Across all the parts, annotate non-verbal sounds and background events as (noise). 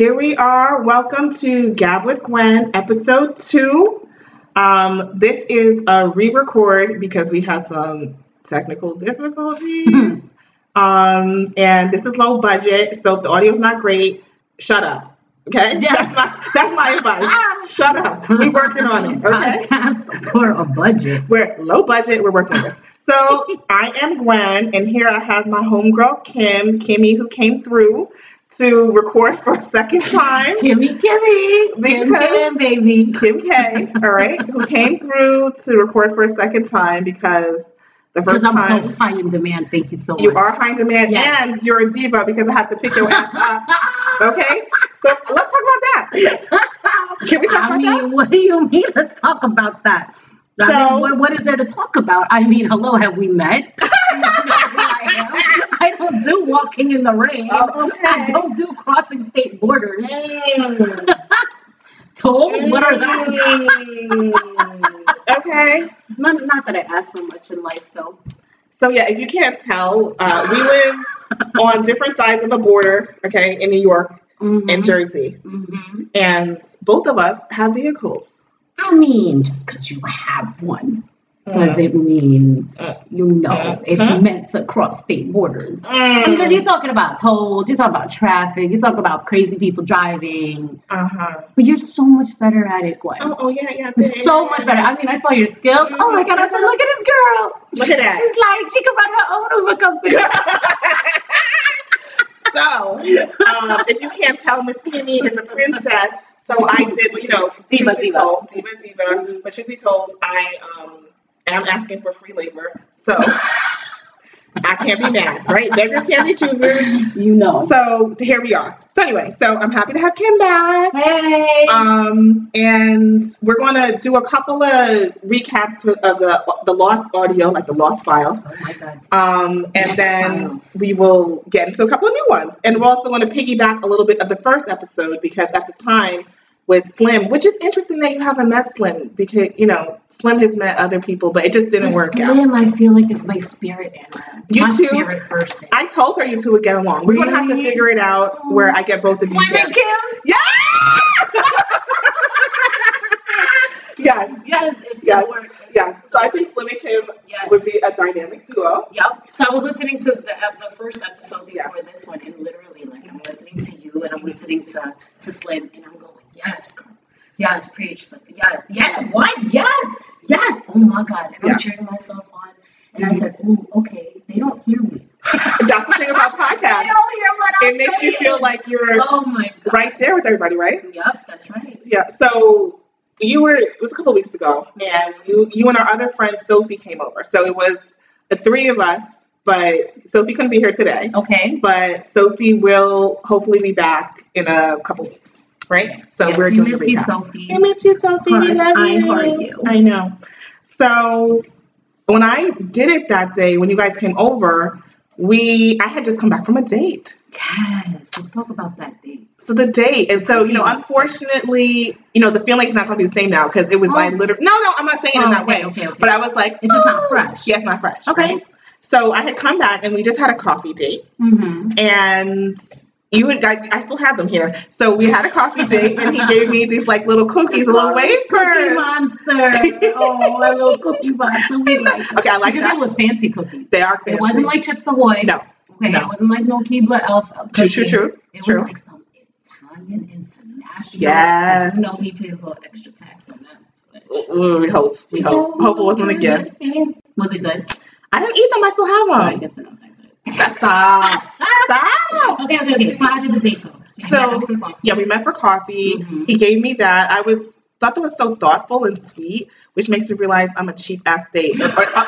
Here we are. Welcome to Gab with Gwen, episode two. Um, this is a re-record because we have some technical difficulties. (laughs) um, and this is low budget, so if the audio's not great, shut up. Okay, Yeah. (laughs) that's my that's my advice. (laughs) Shut up. We're working on it. Okay, Podcast for a budget. we're low budget. We're working on this. So I am Gwen, and here I have my homegirl Kim, Kimmy, who came through to record for a second time. Kimmy, Kimmy, Kim, Because- Kim, baby. Kim K, all right, who came through to record for a second time because the first time. Because I'm so high in demand. Thank you so you much. You are high in demand Yes. and you're a diva because I had to pick your ass up. (laughs) Okay, so let's talk about that. (laughs) Can we talk I about mean, that? what do you mean? (laughs) Let's talk about that. I So- mean, what, what is there to talk about? I mean, hello, have we met? You know who I am. I don't do walking in the rain. Oh, I don't do crossing state borders. Mm. Tolls? What are that? Mm. okay. Not, not that I ask for much in life, though. So yeah, if you can't tell, uh, we live on different sides of a border, okay, in New York and Mhm. Jersey, Mhm. and both of us have vehicles. I mean, just because you have one. Doesn't mean Mm. you know it's Mhm. meant to cross state borders. I mean, Mm. you're talking about tolls, you're talking about traffic, you talk about crazy people driving, Uh-huh. but you're so much better at it, Gwen. Oh, oh yeah, yeah. You're so much better. I mean, I saw your skills. Oh my god, I said, look at this girl. Look at that. She's like, she can run her own Uber company. (laughs) so, um, if you can't tell, Miss Kimmy is a princess. So I did, you know, Diva, diva. told, diva, diva. But truth be told, I um, am asking for free labor, so I can't be mad, right? Beggars can't be choosers. you know. So here we are. So anyway, so I'm happy to have Kim back. Hey. Um, and we're going to do a couple of recaps of the the lost audio, like the lost file. oh my god. Um, and then files. we will get into a couple of new ones. And we're also going to piggyback a little bit of the first episode because at the time with Slim, which is interesting that you haven't met Slim because, you know, Slim has met other people, but it just didn't work out. Slim, I feel like is my spirit animal. You my too? spirit person. I told her you two would get along. We're going to have to figure it out where I get both of you. Slim and. Kim. Yeah! (laughs) yes, Yes, it's yes, yes. So I think Slim and Kim Yes. would be a dynamic duo. Yep. So I was listening to the ep- the first episode before this one, and literally, like, I'm listening to you, and I'm listening to to Slim, and I'm going, yes, girl. yes, preach, sister, yes, yes, what, yes, yes. Oh my God! And I'm Yes. cheering myself on, and I said, oh, okay, they don't hear me. (laughs) That's the thing about (laughs) They don't hear what I'm It makes you feel like you're Oh my God! right there with everybody, right? Yep, that's right. Yeah. So you were it was a couple weeks ago, and you you and our other friend Sophie came over. So it was the three of us, but Sophie couldn't be here today. Okay. But Sophie will hopefully be back in a couple weeks, right? So yes, we're we doing miss the you. Sophie. I miss you, Sophie. we love I you. heart you. I know. So when I did it that day, when you guys came over, we I had just come back from a date. Yes, let's talk about that date. So the date, and so you know, unfortunately, you know, the feeling is not going to be the same now because it was like Oh. literally. No, no, I'm not saying it in Oh, that okay, way. okay, okay. But I was like, It's just not oh. fresh. Yes, not fresh. Okay. right? So I had come back and we just had a coffee date, Mm-hmm. and you had got. I still have them here. So we had a coffee date, and he gave me these like little cookies, a little Cookie monster. Oh, a little cookie monster. We like. (laughs) Okay, I like because that. it was fancy cookies. They are fancy. It wasn't like Chips Ahoy. no. Okay, no. it wasn't like no Keebler Elf. True, cookie. true, true. It True. was like some Italian international. Yes. You know he paid a little extra tax on that. Ooh, we hope. We hope. Hope it wasn't a gift. Was it good? I didn't eat them. I still have them. I guess they're not. Stop. Stop. Okay, okay, okay. So how did the date go? So, met up for coffee. Yeah, we met for coffee. Mhm. He gave me that. I was thought that was so thoughtful and sweet, which makes me realize I'm a cheap ass date. Uh,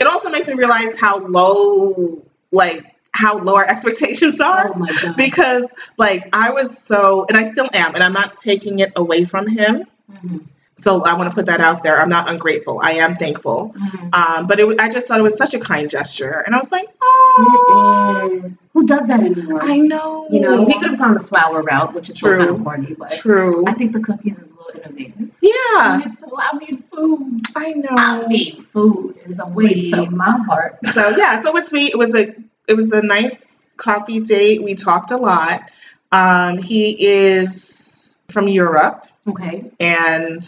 it also makes me realize how low, like how low our expectations are. Oh. Because like I was so, and I still am, and I'm not taking it away from him. Mhm, So I want to put that out there. I'm not ungrateful. I am thankful. mhm. Um, but it, I just thought it was such a kind gesture, and I was like, oh, It is. Who does that anymore? I know. You know, we could have gone the flower route, which is still True. kind of corny, but True. I think the cookies is a little innovative. Yeah, I need food. I need food. I know. I mean food is a way to my heart. so yeah, so it was sweet. It was a it was a nice coffee date. We talked a lot. Um, he is from Europe Okay. and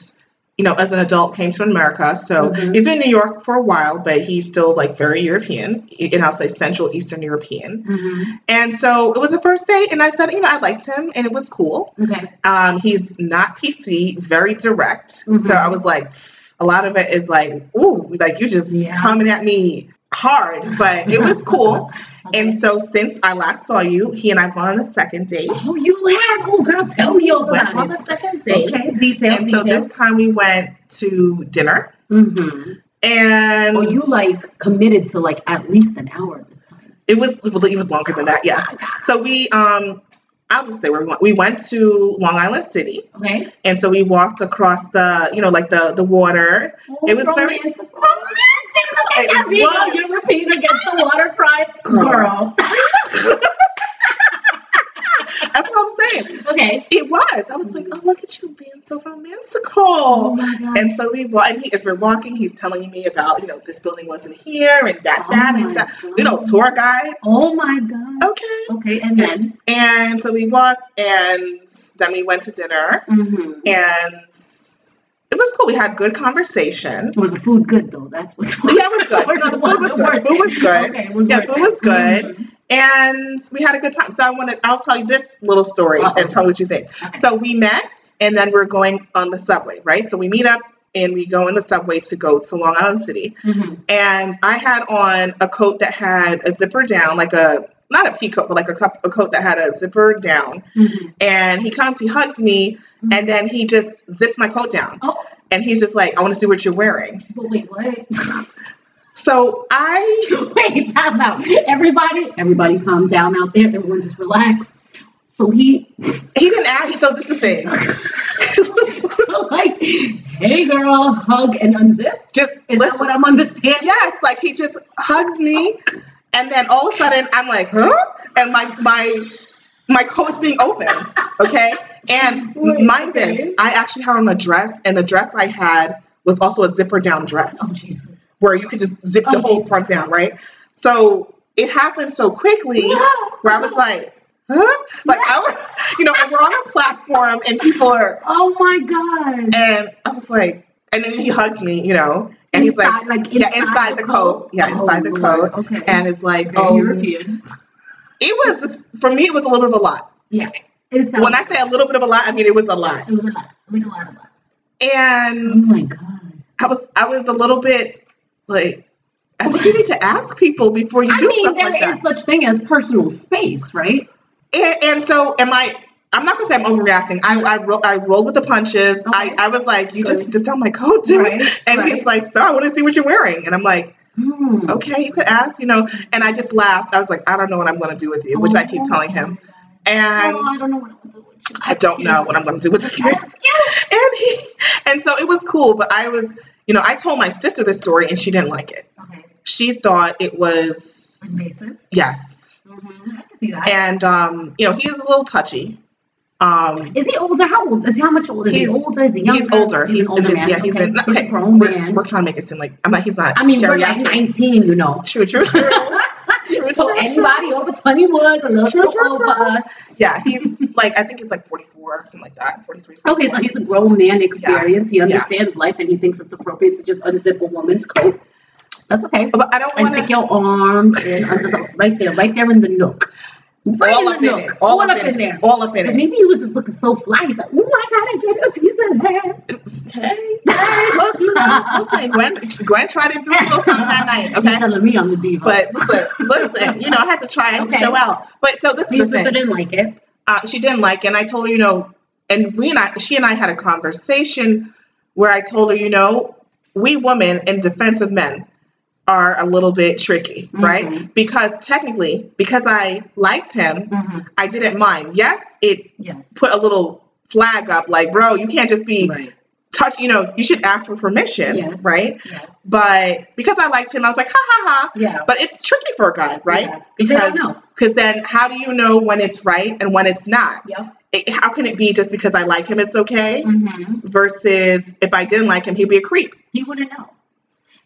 you know, as an adult came to America. So Mhm. he's been in New York for a while, but he's still like very European, and I'll say Central Eastern European. hmm And so it was a first date, and I said, you know, I liked him, and it was cool. Okay. Um, he's not PC, very direct. So Mhm. I was like, a lot of it is like, ooh, like you just Yeah. coming at me hard, but it was cool. Okay. (laughs) And so since I last saw you, he and I've gone on a second date. Oh, you have? Oh, girl, tell me all went about on a second date. Okay, details, And so this time we went to dinner. Mm-hmm. And Oh, you like committed to like at least an hour this time. it was well, it was longer than that, yes. So we um I'll just say where we went. We went to Long Island City Okay. and so we walked across the, you know, like the the water. It was very- romantic. It Romantic. Being was. a European against the waterfront. Girl. Girl. That's what I'm saying. Okay. It was. I was like, oh look at you being so romantical. Oh. And so we wa- and he as we're walking, he's telling me about, you know, this building wasn't here and that, Oh that, and that. God. You know, tour guide. Oh my god. Okay. Okay, and then. And so we walked and then we went to dinner Mm-hmm. and it was cool. We had good conversation. Was the food good though? That's what's. Yeah, it was good. (laughs) No, the food was good. Food was good. Okay, it was Yeah, food it. was good. Mhm. And we had a good time. So I want to, I'll tell you this little story Uh-oh. and tell what you think. Okay. So we met and then we're going on the subway, right? So we meet up and we go in the subway to go to Long Island City. Mhm. And I had on a coat that had a zipper down, like a, not a pea coat, but like a, cup, a coat that had a zipper down. Mhm. And he comes, he hugs me, and then he just zips my coat down. Oh, And he's just like, I want to see what you're wearing. but wait, what? (laughs) So I, (laughs) Wait, time out. Everybody, everybody calm down out there. Everyone just relax. So he, he didn't ask, so this is the thing. (laughs) so like, hey girl, hug and unzip. just Is listen, that what I'm understanding? yes, like he just hugs me, and then all of a sudden I'm like, huh? And my my my coat's being opened, okay? And mind this, I actually had on a dress, and the dress I had was also a zipper down dress Oh where you could just zip the Oh, whole Jesus. front down, right? So it happened so quickly where I was like, huh? Like I was, (laughs) you know, and we're on a platform and people are, Oh my God. and I was like, and then he hugs me, you know, and he's like, Inside, yeah, inside the coat. Yeah, inside oh, the Lord. coat. Okay. and it's like, Very oh, European. it was for me. It was a little bit of a lot. Yeah. When I say a little bit of a lot, I mean it was a lot. it was a lot, like a lot, a lot. And Oh my God. I was, I was a little bit like, I think you need to ask people before you I do mean, stuff there like is that. such thing as personal space, right? And, and so, am I? I'm not gonna say I'm overreacting. I I, ro- I rolled with the punches. I, Okay. I was like, you just zipped down my coat, dude. Right. And right. he's like, so I want to see what you're wearing. And I'm like, Hmm. okay, you could ask, you know. And I just laughed. I was like, I don't know what I'm gonna do with you, which I keep Oh telling him. And oh, I don't know what I'm gonna do with you. I don't know what I'm gonna do with this (laughs) man. And he, and so it was cool. But I was, you know, I told my sister this story, and she didn't like it. Okay. She thought it was Invasive. yes. Mm-hmm. I can see that. And um, you know, he is a little touchy. Um, Is he older? How old is he? How much older? Is He's- he older? Is he younger? He's older. He's, an older his man. yeah. He's okay. He's okay. a grown we're, man. we're trying to make it seem like I'm not. He's not. I mean, we're like 19, you know. True, true, true. (laughs) True, so true, true. anybody over 21 is a little True, too true, old true. for us. Yeah, he's like I think he's like 44, something like that. 43. Okay, so he's a grown man experience. He understands life and he thinks it's appropriate to just unzip a woman's coat. That's okay. But I don't want stick to your arms in under the, right there, right there in the nook. Right all up in it. All up in there. All up in it. maybe he was just looking so fly. He's like, oh, I gotta get a piece of that. Hey, hey, look, you know, listen, Gwen, Gwen tried to do a little something that night, (laughs) okay? telling me I'm the diva. But listen, listen, you know, I had to try and Okay. show out. But so this is the thing. didn't like it. uh, she didn't like it. And I told her, you know, and we and I, she and I had a conversation where I told her, you know, we women in defense of men are a little bit tricky, right? Mhm. Because technically, because I liked him, Mm-hmm. I didn't mind. Yes, it Yes. put a little flag up, like, bro, you can't just be Right. touch. You know, you should ask for permission, Yes. right? Yes. But because I liked him, I was like, ha ha ha. Yeah. But it's tricky for a guy, right? Yeah. Because because then how do you know when it's right and when it's not? Yep. It, how can it be just because I like him, it's okay? Mm-hmm. Versus if I didn't like him, he'd be a creep. He wouldn't know.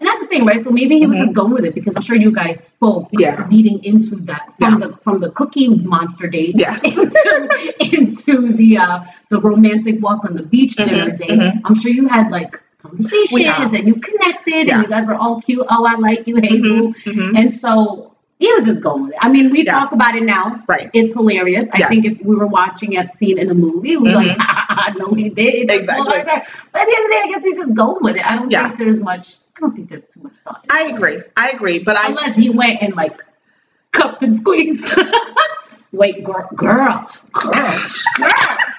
And that's the thing, right? So maybe he was Mhm. just going with it because I'm sure you guys spoke Yeah. leading into that from the from the cookie monster date Yes. (laughs) into, into the uh the romantic walk on the beach dinner Mhm, date. mhm. I'm sure you had like conversations and you connected Yeah. and you guys were all cute. Oh, I like you, hey boo. Mhm, mhm. And so he was just going with it. I mean, we Yeah. talk about it now. Right. It's hilarious. I Yes. think if we were watching that scene in a movie, we'd be like, Mhm. ha, ha, ha, no, he did. Exactly. (laughs) But at the end of the day, I guess he's just going with it. I don't Yeah. think there's much, I don't think there's too much thought. I agree. I agree. But I Unless he went and like cupped and squeezed. (laughs) Wait, girl, girl, girl, girl.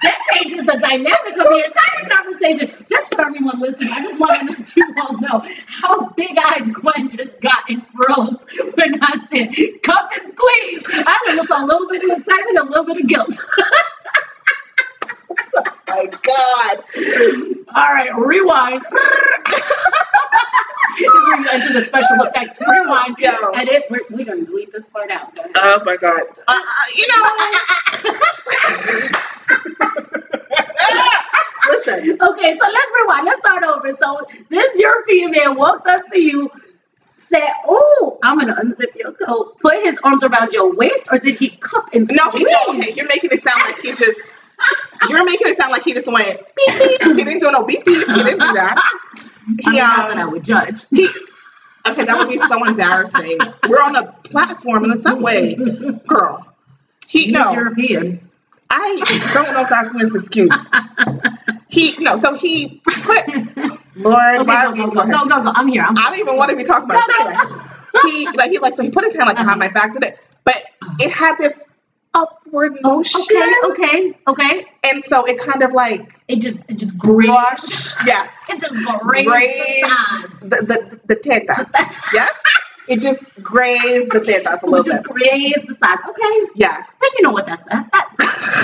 That changes the dynamic of the entire conversation. Just for everyone listening, I just want to let you all know how big eyed Gwen just got and froze when I said cup and squeeze. I saw a little bit of excitement, a little bit of guilt. (laughs) oh my God. (laughs) All right, rewind. This is where the special effects. Rewind. Yo. And it, we're, we're going to delete this part out. Oh my God. Uh, uh, you know. (laughs) Listen. Okay, so let's rewind. Let's start over. So this European man walked up to you, said, "Oh, I'm gonna unzip your coat." Put his arms around your waist, or did he cup and No, he squeeze? no, okay, you're making it sound like he just you're making it sound like he just went beep beep. He didn't do no beep beep. He didn't do that. (laughs) I He mean, not that I um would judge. he okay, that would be so embarrassing. We're on a platform in the subway, girl. He He's no, European. I don't know if that's his excuse. He no, so he put Lord, Okay, why- go, go, go, go, go, go. I'm here. I'm I don't even want to be talking about it. Anyway, he like he like so he put his hand like behind my back to it, but it had this upward oh, motion, okay, okay, okay. and so it kind of like It just, it just grazed. yes, It just grazed grazed the the the, the tetas, (laughs) yes, it just grazed the tetas a It little bit, just grazed the sides. Okay. yeah, But you know what? That's that, that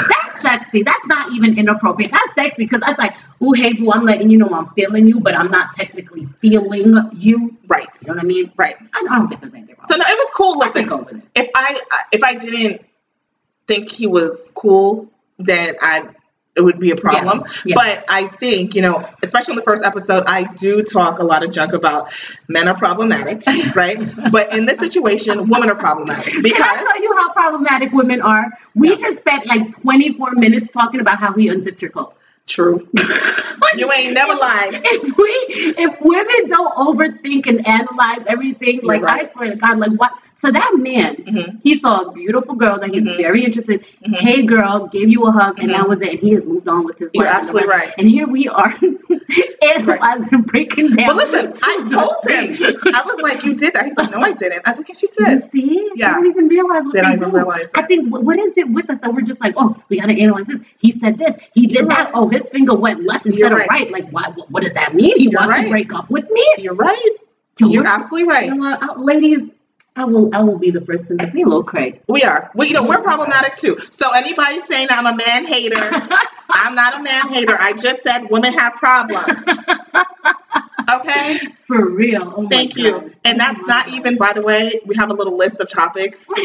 that's sexy. That's not even inappropriate. That's sexy because that's like, oh hey boo, I'm letting you know I'm feeling you, but I'm not technically feeling you. right, You know what I mean? right. I, I don't think there's anything wrong. So no, it was cool. I Listen, go with it. if I if I didn't think he was cool, then I it would be a problem. yeah. But I think you know, especially in the first episode, I do talk a lot of junk about men are problematic, (laughs) right? but in this situation, women are problematic Can I because tell you how problematic women are? We Yeah. just spent like 24 minutes talking about how he unzipped your coat. True. (laughs) You ain't never lying. If we, if women don't overthink and analyze everything, You're like I right. swear to God, like what? So that man, Mhm. he saw a beautiful girl that he's Mhm. very interested. Mhm. Hey, girl, gave you a hug, and that was it. And he has moved on with his You're life. and absolutely rest. right. And here we are, (laughs) analyzing, breaking down. But listen, (laughs) I to told the him. I was like, "You did that." He's like, "No, I didn't." I was like, "Yes, you You did." see? Yeah. They don't even realize what They they, don't even do. realize I think what what is it with us that we're just like, oh, we gotta analyze this. He said this. He did You're that. right. Oh, his finger went left instead You're of right. right. Like, what? What, does that mean? He You're wants right. to break up with me. You're right. You're absolutely You right. know what, uh, ladies? I will. I will be the first to admit, we a little crazy. We are. We, you know, we're (laughs) problematic too. So anybody saying I'm a man hater, (laughs) I'm not a man hater. I just said women have problems. (laughs) Okay. (laughs) For real. Oh Thank you. God. And that's Oh my not God. even, by the way, we have a little list of topics. (laughs)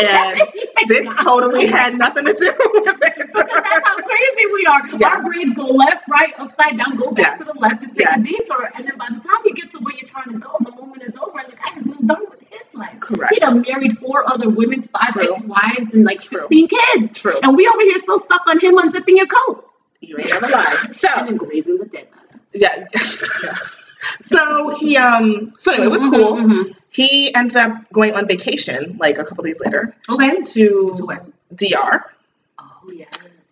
And (laughs) This totally had nothing to do with Because that's it. how crazy we are. Our brains go left, right, upside down, go back Yes. to the left and take Yes. a detour. And then by the time you get to where you're trying to go, the moment is over and the guy has moved on with his life. Correct. He done married four other women, five ex-wives, and like True. 15 kids. True. And we over here still stuck on him unzipping your coat. You ain't never lied. And So then grazing the dead guys. Yeah, yes, (laughs) yes. So he um so anyway, it was Mhm, cool. mhm. He ended up going on vacation like a couple days later Okay. To to where? DR. Oh, yes.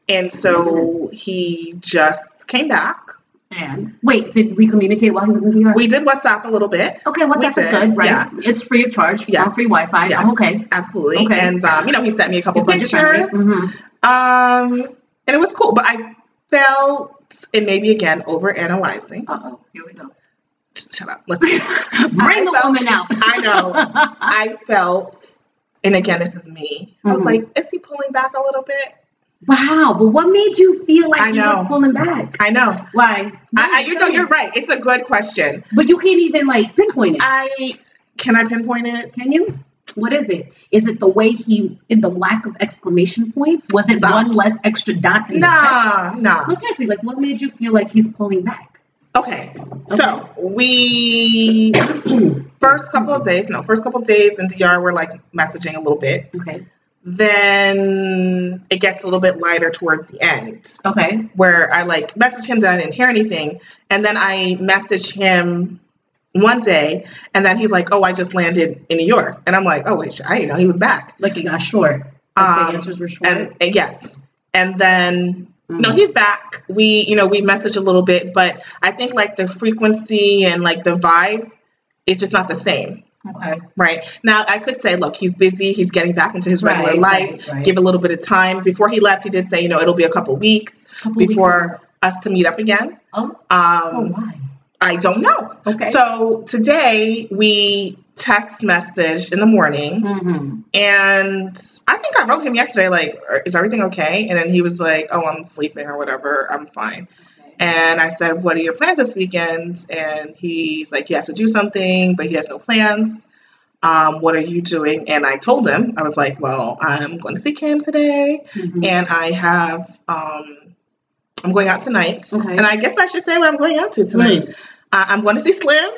And so he just came back. And wait, did we communicate while he was in DR? We did WhatsApp a little bit. okay, WhatsApp is good, right? yeah. It's free of charge. Yes. Free Wi-Fi. Yes, I'm okay. absolutely. Okay. And um, you know, he sent me a couple It's pictures. Mhm. Um, and it was cool, but I felt and maybe again over analyzing. Uh-oh. Here we go. Shut up. Listen, (laughs) Bring I the felt- woman out. I know. (laughs) I felt, and again, this is me. I was Mhm. like, is he pulling back a little bit? wow, but what made you feel like I he was know. pulling back? I know. Why? I, I, you know, you're right. It's a good question. But you can't even like pinpoint it. I can I pinpoint it? Can you? What is it? Is it the way he, in the lack of exclamation points? Was it Stop. one less extra dot in the text? Nah, nah. No, seriously, like what made you feel like he's pulling back? Okay. So we first couple of days, no, first couple of days in DR, we're like messaging a little bit. Okay. Then it gets a little bit lighter towards the end, Okay. where I like message him that I didn't hear anything, and then I message him one day, and then he's like, "Oh, I just landed in New York," and I'm like, "Oh wait, I didn't know he was back." Like he got short. Like Um, the answers were short. And, and yes, and then no, Mhm. he's back. We, you know, we message a little bit, but I think like the frequency and like the vibe is just not the same. okay. Right. Now I could say, look, he's busy, he's getting back into his regular Right, life. right, right. Give a little bit of time. Before he left, he did say, you know, it'll be a couple weeks Couple before ago. us to meet up again. Oh. oh, Um why? I don't know. Okay. So today we text message in the morning mm-hmm. and I think I wrote him yesterday, like, is everything okay? And then he was like, oh, I'm sleeping or whatever. I'm fine. And I said, What are your plans this weekend? And he's like, He has to do something, but he has no plans. Um, what are you doing? And I told him, I was like, Well, I'm going to see Cam today, Mhm. and I have, um, I'm going out tonight. Okay. And I guess I should say where I'm going out to tonight. Uh, I'm going to see Slim.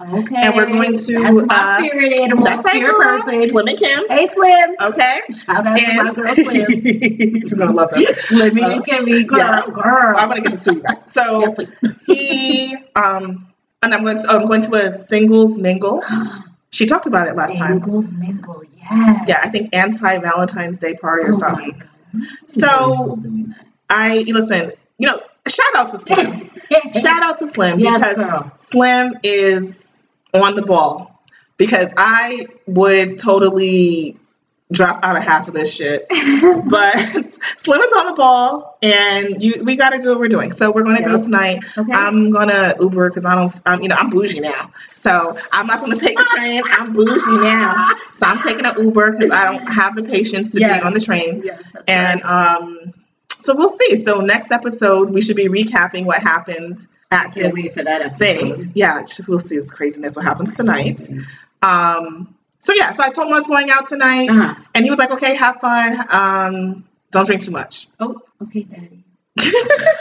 Okay. And we're going to, That's my uh, spirit animal. That's my spirit girl, person. Slim and Kim. Hey, Slim. Okay. Shout out to my girl, Slim. (laughs) She's going to love this. (laughs) Slimmy Uh, and Kimmy. Girl, yeah. girl. I'm going to get to sue you guys. So yes, he, um, and I'm going to, I'm going to a singles mingle. (gasps) She talked about it last time. Mingles, mingle, yes. Yeah, I think anti Valentine's Day party or Oh something. So- I listen. You know, shout out to Slim. (laughs) shout out to Slim because. Slim is on the ball. Because I would totally drop out of half of this shit. (laughs) But Slim is on the ball, and you we got to do what we're doing. So we're going to go tonight. okay. I'm gonna Uber because I don't. I'm, you know, I'm bougie now, so I'm not gonna take the train. I'm bougie now, so I'm taking an Uber because I don't have the patience to Yes. be on the train. Yes, And right. um, so we'll see. So next episode, we should be recapping what happened at this thing. Yeah, we'll see this craziness. What happens tonight? Um, so yeah, so I told him I was going out tonight, Uh-huh. and he was like, "Okay, have fun. Um, don't drink too much." Oh, okay, Daddy. (laughs) (laughs)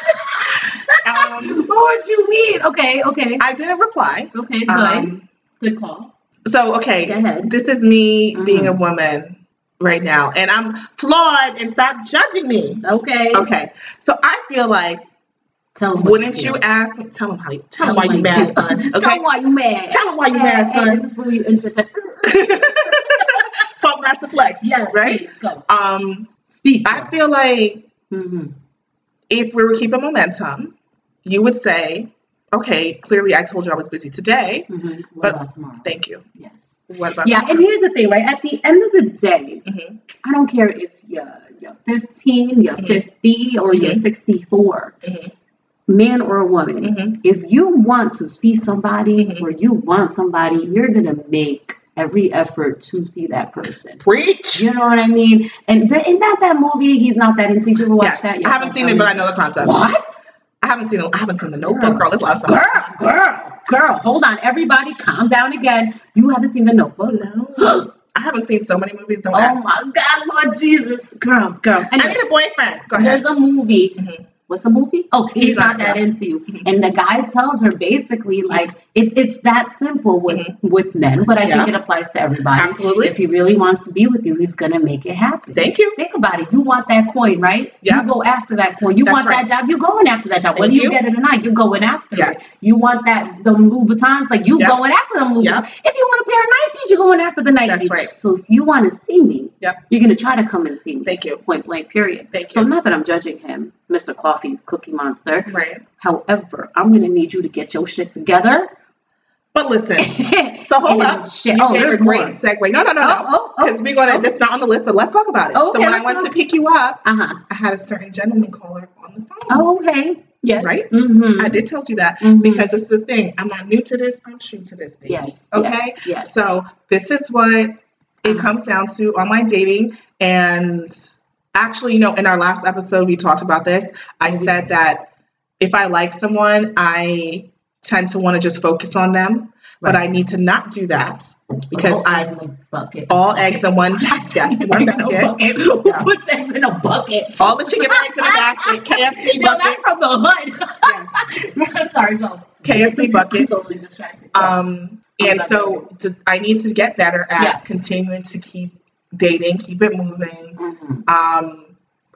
Um, what would you mean? Okay, okay. I didn't reply. Okay, good. Um, good call. So okay, this is me Mhm. being a woman right now, and I'm flawed, and stop judging me. Okay. Okay, so I feel like Tell him. wouldn't feel. you ask me? Tell him how you. Tell him why you mad, son. Tell Okay, him why you mad. tell him why you mad, son. This is where you the. (laughs) Funk Master Flex. Yes, right. please, go. Um, Speak. I feel like mm-hmm. if we were keeping momentum, you would say, "Okay, clearly I told you I was busy today. Mm-hmm. But- tomorrow? Thank you. Yes. What about Yeah, and here's the thing, right? At the end of the day, hmm I don't care if you're, you're 15, you're Mhm. 50, or you're Mhm. 64, Mhm. man or a woman. hmm If you want to see somebody Mhm. or you want somebody, you're going to make every effort to see that person. Preach. You know what I mean? And there, isn't that that movie? He's not that into. You ever watch Yes, that? I haven't seen it, but I know the concept. What? I haven't seen. it. I haven't seen the Notebook, girl. There's a lot of stuff. Girl, girl, girl. Hold on, everybody, calm down again. You haven't seen the Notebook? No, (gasps) I haven't seen so many movies. Don't Oh ask. my God, Lord Jesus, girl, girl. I need a boyfriend. Go ahead. there's a movie. Mhm. What's the movie? Oh, he's, He's not, not- that yeah. into you. Mhm. And the guy tells her basically like it's it's that simple with Mhm. with men, but I Yeah. think it applies to everybody. Absolutely. If he really wants to be with you, he's gonna make it happen. Thank you. Think about it. You want that coin, right? Yeah. You go after that coin. You That's want right. that job. You're going after that job. Whether Thank you, you. get it or not, you're going after it. Yes. You want that the Louboutins, like you Yep. going after them Louboutins. Yep. If you want a pair of Nikes, you're going after the Nikes. That's right. So if you want to see me, Yep. you're gonna try to come and see me. Thank you. Point blank. Period. Thank you. So not that I'm judging him, Mr. Coffee Cookie Monster. Right. However, I'm gonna need you to get your shit together. But listen. (laughs) So hold up. Shit. You Oh, gave a great more. segue. No, no, no, no. Oh, oh, oh. Because we're gonna. oh. That's not on the list, but let's talk about it. Okay, so when I went go. to pick you up, Uh-huh. I had a certain gentleman caller on the phone. Oh, okay. Yes. Right? Mm-hmm. I did tell you that Mhm. because it's the thing. I'm not new to this. I'm true to this, baby. Yes. Okay. Yes. yes. So this is what it Mhm. comes down to online dating. And actually, you know, in our last episode, we talked about this. I Oh, said that if I like someone, I tend to want to just focus on them, but I need to not do that because I've eggs in a bucket. all eggs in one yes, yes, (laughs) one Eggs in a basket. bucket. Who Yeah. puts eggs in a bucket? All the chicken eggs in a basket, (laughs) KFC No, that's bucket, from the hood. yes, (laughs) Sorry, go. KFC I'm bucket. totally distracted. Um, and so to, I need to get better at Yeah. continuing to keep dating, keep it moving. Mhm. Um,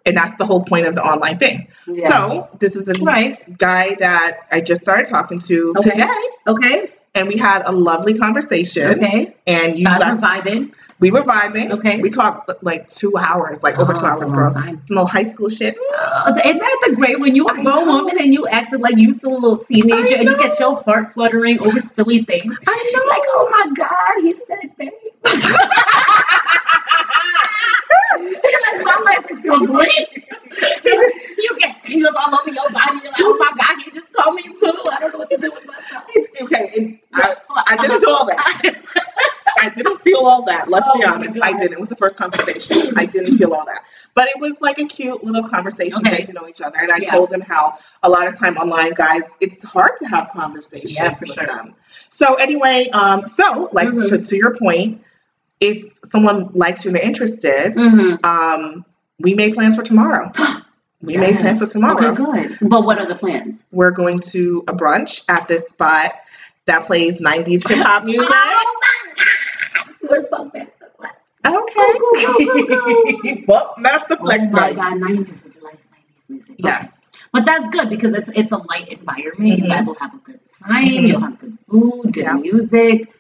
and that's the whole point of the online thing. Yeah. So this is a right. guy that I just started talking to Okay. today, Okay. and we had a lovely conversation. Okay. And you Guys got vibing. we were vibing. Okay. We talked like two hours, like over Oh, two hours, girl. time. Some little high school shit. Uh, isn't that the great when you a grown woman and you acted like you still a little teenager and you get your heart fluttering over silly things? I know. Like, oh my God, he said that. (laughs) (laughs) my life is complete. you get tingles all over your body. You're like, oh my God, he just called me poo. I don't know what to do with myself. It's okay. I, I didn't do all that. I didn't feel all that. Let's be Oh my honest. I didn't. It was the first conversation. I didn't feel all that. But it was like a cute little conversation, Okay. getting to know each other. And I Yeah. told him how a lot of time online guys, it's hard to have conversations Yeah, with sure. them. So anyway, um, so like Mhm. to, to your point, if someone likes you and they're interested, Mm-hmm. um, we made plans for tomorrow. (gasps) We made plans for tomorrow. Okay, good. But what are the plans? We're going to a brunch at this spot that plays 90s hip hop music. Oh my God. Where's Funk Master? Okay. Go, go, go, go, well, Master Flex oh my. God, 90s is like 90s music. Yes. But that's good because it's it's a light environment. You Mhm. guys will have a good time. Mhm. You'll have good food, good Yeah. music.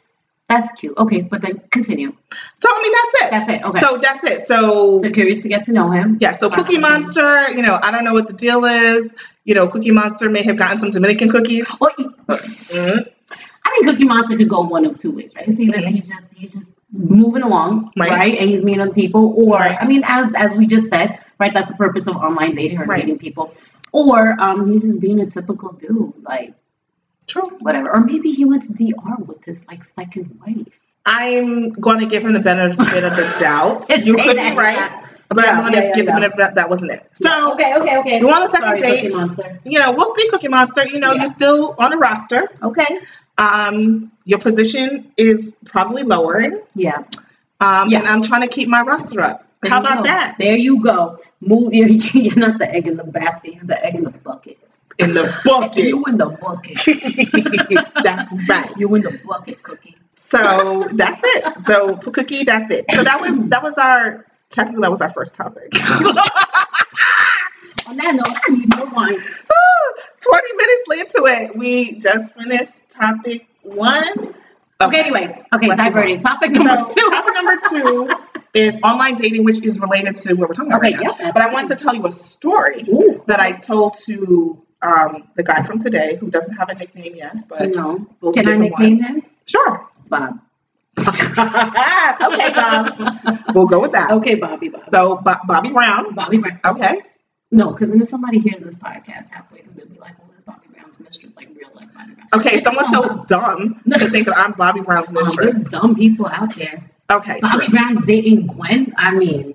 That's cute. Okay, but then continue. So I mean that's it. That's it. Okay. So that's it. So So curious to get to know him. yeah, so Cookie Monster, you know, I don't know what the deal is. You know, Cookie Monster may have gotten some Dominican cookies. Mhm. I think Cookie Monster could go one of two ways, right? It's either Mhm. he's just he's just moving along, Right. right. And he's meeting people, or Right. I mean, as as we just said, right? That's the purpose of online dating or Right. meeting people. Or um, he's just being a typical dude, like True. whatever. Or maybe he went to DR with his like second wife. I'm going to give him the benefit of the (laughs) doubt. you could be right, yeah. but Yeah, I'm going to yeah, give the benefit that that wasn't it. So okay, okay, okay. you want a second Sorry, date? You know, we'll see Cookie Monster. You know, you're still on a roster. Okay. Um, your position is probably lowering. Yeah. Um, Yeah. and I'm trying to keep my roster up. There How about go. that? There you go. Move your (laughs) you're not the egg in the basket, you're the egg in the bucket. In the bucket. You in the bucket. (laughs) that's right. You in the bucket, cookie. So that's it. So for cookie, that's it. So that was that was our technically that was our first topic. (laughs) On that note, I need more wine. 20 minutes into it, we just finished topic one. Okay, anyway. Okay, Let's diverting. Topic number So two. topic number two (laughs) is online dating, which is related to what we're talking about Okay, right now. yep, But I want to tell you a story Ooh. that I told to um, the guy from today who doesn't have a nickname yet, but No. we'll Can give I him nickname one. him? Sure. Bob. (laughs) okay, Bob. (laughs) We'll go with that. Okay, Bobby Bob. So, Bo- Bobby Brown. Bobby Brown. Okay. No, because then if somebody hears this podcast halfway through, they'll be like, well, this Bobby Brown's mistress, like real life Bobby Brown. Okay. It's Someone's so Bob. dumb (laughs) to think that I'm Bobby Brown's Oh, there's mistress. dumb people out there. Okay. Bobby True. Brown's dating Gwen. I mean,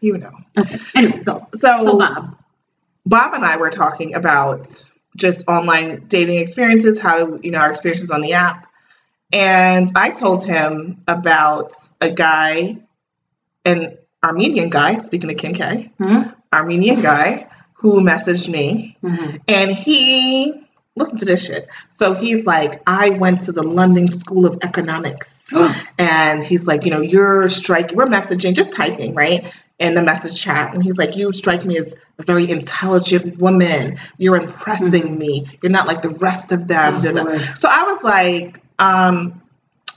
You know. okay. Anyway, go. So, So Bob. Bob and I were talking about just online dating experiences, how you know our experiences on the app, and I told him about a guy, an Armenian guy. Speaking of Kim K, Hmm? Armenian guy who messaged me, Mhm. and he listen to this shit. So he's like, I went to the London School of Economics. (gasps) And he's like, you know, you're striking, we're messaging, just typing, right? In the message chat. And he's like, you strike me as a very intelligent woman. You're impressing me. You're not like the rest of them. Oh. So I was like, um,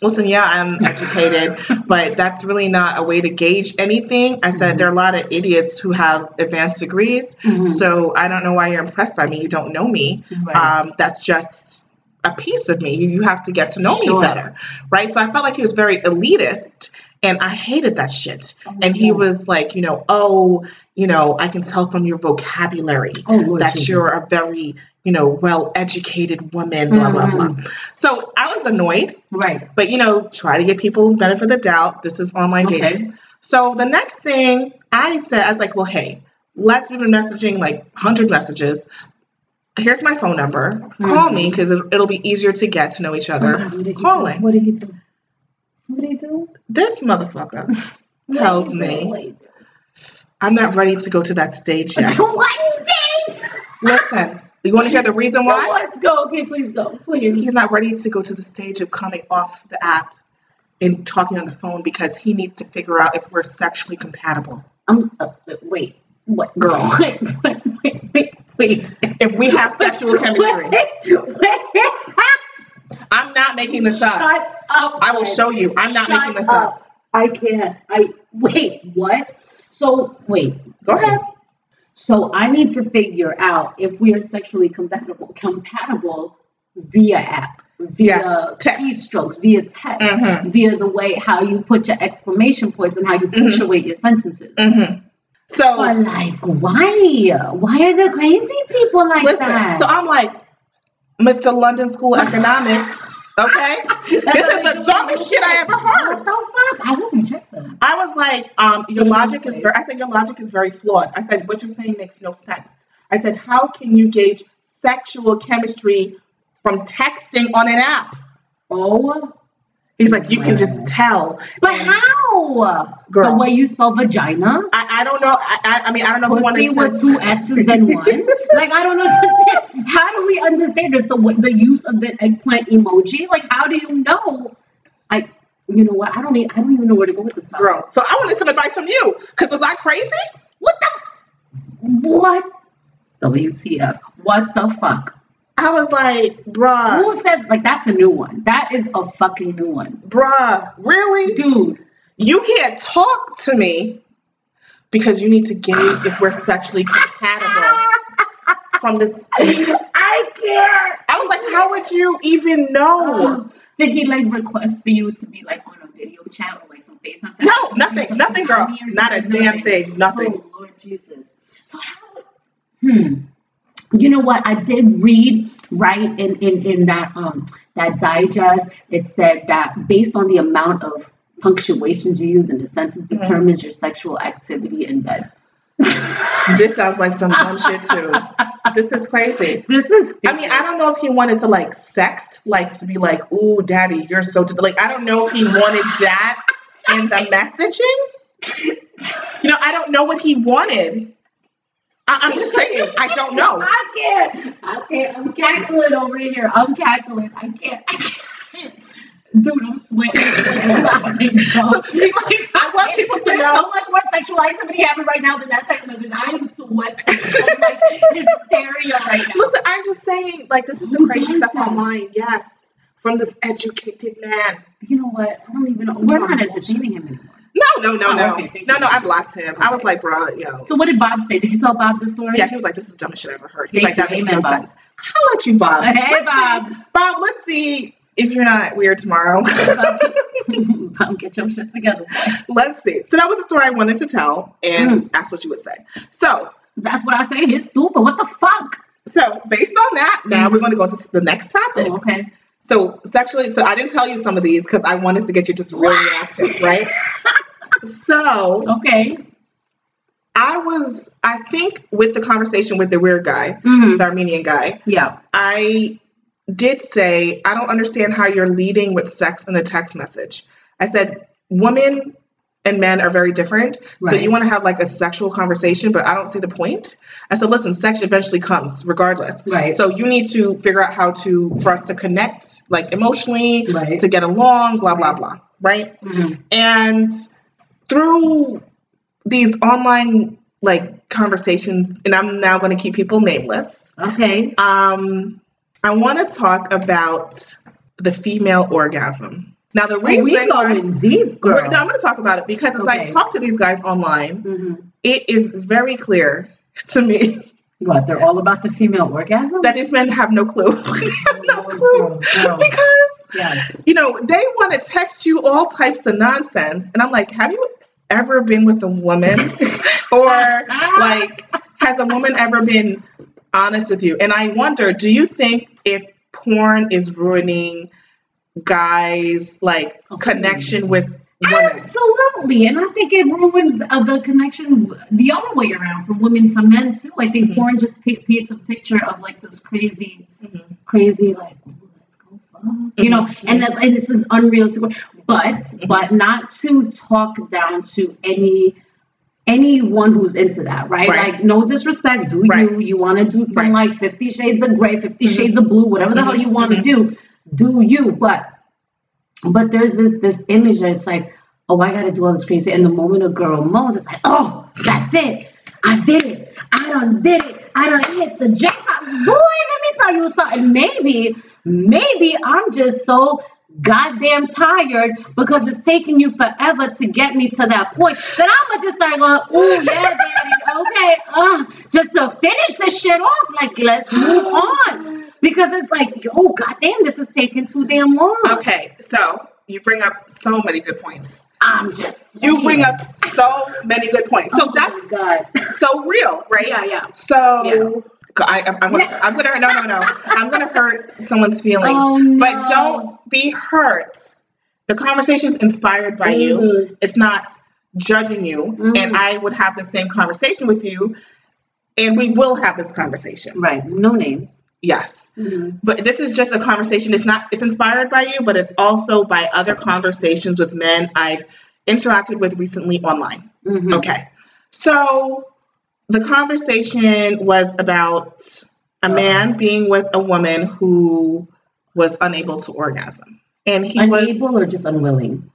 listen, yeah, I'm educated, (laughs) but that's really not a way to gauge anything. I said, Mhm. there are a lot of idiots who have advanced degrees. Mhm. So I don't know why you're impressed by me. You don't know me Right. um, that's just a piece of me. You, you have to get to know Sure. me better, right? So I felt like he was very elitist, and I hated that shit. Oh, And he was like, you know, oh, you know, I can tell from your vocabulary oh, Lord that Jesus. you're a very, you know, well-educated woman. Blah blah blah. Mhm. So I was annoyed, right. but you know, try to give people benefit of the doubt. This is online Okay. dating. So the next thing I said, I was like, well, hey, let's we've been messaging like hundred messages. here's my phone number. Call me because it, it'll be easier to get to know each other. Did he Calling. What did he do? What he do? This motherfucker (laughs) tells did he do? me What did he do? I'm not ready to go to that stage yet. (laughs) What is it? Listen, you want to hear the reason (laughs) So why? what? Go, okay, please go, please. He's not ready to go to the stage of coming off the app and talking on the phone because he needs to figure out if we're sexually compatible. I'm uh, wait, what, Girl. Wait, wait, wait, wait, wait. If we have sexual chemistry. Wait, wait. I'm not making this up. Shut up. I will show you. I'm not Shut making this up. up. I can't. I wait. What? So wait. Go ahead. So I need to figure out if we are sexually compatible compatible via app, via Yes, text. keystrokes, via text, Mhm. via the way how you put your exclamation points and how you Mhm. punctuate your sentences. hmm So But like, why? Why are there crazy people like listen. that? So I'm like, Mr. London School Economics. Okay, (laughs) this is the dumbest shit I ever heard. What the fuck? I hope check them. I was like, um, your logic is very. I said your logic is very flawed. I said what you're saying makes no sense. I said how can you gauge sexual chemistry from texting on an app? Oh, He's like, you can just tell. but And how? Girl. The way you spell vagina? I, I don't know. I, I, mean, I don't know who Pussy wanted with two S's than one? (laughs) like, I don't understand. How do we understand this? The, the use of the eggplant emoji? Like, how do you know? I, you know what? I don't, e- I don't even know where to go with this. Girl, so I wanted some advice from you. Cause was I crazy? What the? What? WTF? What the fuck? I was like, bruh, Who says, like, that's a new one? That is a fucking new one. bruh, really? Dude, You can't talk to me because you need to gauge if we're sexually compatible (laughs) from this. I can't. I was like, how would you even know? Um, did he like request for you to be like on a video chat or like some FaceTime? No, nothing, nothing, girl. Not a damn thing, nothing. Oh Lord Jesus. So how? Hmm. You know what? I did read right in in in that um that digest. It said that based on the amount of punctuations you use in the sentence Mhm. determines your sexual activity in bed. This sounds like some dumb shit too. This is crazy. This is. I mean, I don't know if he wanted to like sext, like to be like, "Ooh, daddy, you're so," t-. like I don't know if he wanted that in the messaging. You know, I don't know what he wanted. I, I'm just saying, I don't know. (laughs) I can't. I can't. I'm cackling over here. I'm cackling. I can't. I can't. Dude, I'm sweating. So, (laughs) I want people to There's know- so much more sexual activity happening right now than that text message. I am sweating. I'm like hysteria right now. Listen, I'm just saying, like this is the Who crazy stuff that? online. Yes, from this educated man. You know what? I don't even know. We're not entertaining him anymore. No, no, no, Oh, no, okay, no, you. no. I blocked him. I was like, bro, yo. So what did Bob say? Did you tell Bob the story? Yeah, he was like, "This is the dumbest shit I ever heard." He's Thank like, "That you. makes Amen, no Bob. sense." How about you, Bob? Hey, Let's Bob. See, Bob, let's see if you're not weird tomorrow. (laughs) Bob, get your shit together. let's see. So that was the story I wanted to tell, and Mm. that's what you would say. So, That's what I say. He's stupid. What the fuck? so based on that, now we're going to go to the next topic. Oh, okay. So sexually, so I didn't tell you some of these because I wanted to get you just real reaction, right? so Okay. I was, I think, with the conversation with the weird guy, hmm the Armenian guy, Yeah. I did say, I don't understand how you're leading with sex in the text message. I said, women and men are very different. So you want to have like a sexual conversation, but I don't see the point. I said, listen, sex eventually comes regardless. Right. So you need to figure out how to, for us to connect like emotionally, Right. to get along, blah, blah, blah. Right. Mhm. And through these online like conversations, and I'm now going to keep people nameless. Okay. Um, I want to talk about the female orgasm. Now, the reason we going deep, girl. No, I'm going to talk about it because as I talk to these guys online, hmm it is very clear (laughs) to me What? They're all about the female orgasm. that these men have no clue. (laughs) have no clue girl. because Yes. you know they want to text you all types of nonsense, and I'm like, have you ever been with a woman, (laughs) or like has a woman ever been honest with you? And I wonder, do you think if porn is ruining guys' like Okay. connection with women. Absolutely, and I think it ruins uh, the connection the other way around for women to men too. I think Mhm. porn just pa- paints a picture of like this crazy, Mhm. crazy like let's go fuck, you know, Mhm. and that- and this is unrealistic. But but not to talk down to any anyone who's into that, right? Right. Like no disrespect, do Right. you? You want to do some Right. like Fifty Shades of Grey, 50 Mhm. Shades of Blue, whatever the hell you want to do, do you? But but there's this this image that it's like, oh, I gotta do all this crazy. And the moment a girl moans, it's like, oh, that's it. I did it. I done did it. I done hit the jackpot. Boy, let me tell you something. Maybe, maybe I'm just so goddamn tired because it's taking you forever to get me to that point that I'm gonna just start going, oh yeah, daddy, okay, uh, just to finish this shit off. Like, let's move on. Because it's like, oh goddamn, this is taking too damn long. Okay, so you bring up so many good points. I'm just You bring up so many good points. So Oh that's God. so real, right? Yeah, yeah. So Yeah. I, am I'm gonna, Yeah. I'm gonna, no, no, no. I'm gonna hurt someone's feelings, Oh, but don't be hurt. The conversation's inspired by you. Mhm. It's not judging you, Mhm. and I would have the same conversation with you, and we will have this conversation. Right. No names. Yes, Mhm. but this is just a conversation. It's not. It's inspired by you, but it's also by other conversations with men I've interacted with recently online. Mhm. Okay. So the conversation was about a man being with a woman who was unable to orgasm. And he Unable was or just unwilling?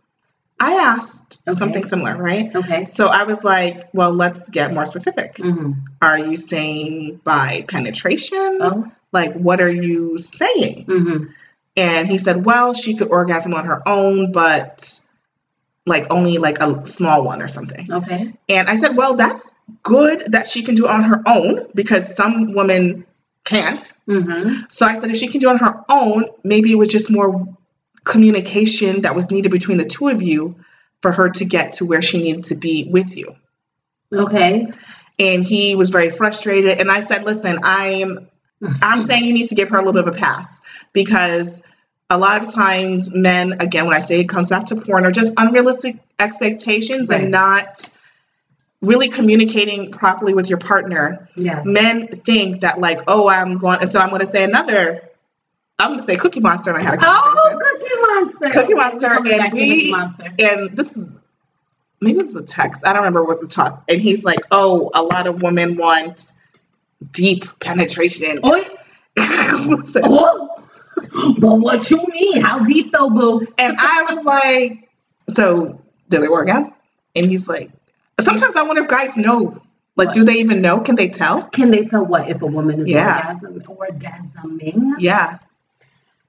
I asked Okay. something similar, right? Okay. So I was like, well, let's get more specific. hmm Are you saying by penetration? Oh. Like what are you saying? hmm And he said, well, she could orgasm on her own, but like only like a small one or something. Okay. And I said, well, that's good that she can do on her own because some women can't. hmm So I said, if she can do on her own, maybe it was just more communication that was needed between the two of you for her to get to where she needed to be with you. Okay. And he was very frustrated. And I said, listen, I'm I'm saying you need to give her a little bit of a pass because a lot of times men, again, when I say it comes back to porn, are just unrealistic expectations Right. and not really communicating properly with your partner. Yeah. Men think that like, oh, I'm going, and so I'm going to say another. I'm going to say Cookie Monster, and I had a oh, conversation. Oh. Cookie Monster. Cookie Monster, and we- Cookie Monster. And this is maybe it's a text. I don't remember what was talk. And he's like, oh, a lot of women want deep penetration. Oi. (laughs) Oh. But what you mean? How deep though, boo? And I was like, so do they work out? And he's like, sometimes I wonder if guys know. Like, do they even know? Can they tell? Can they tell what if a woman is Yeah. orgasm orgasming? Yeah,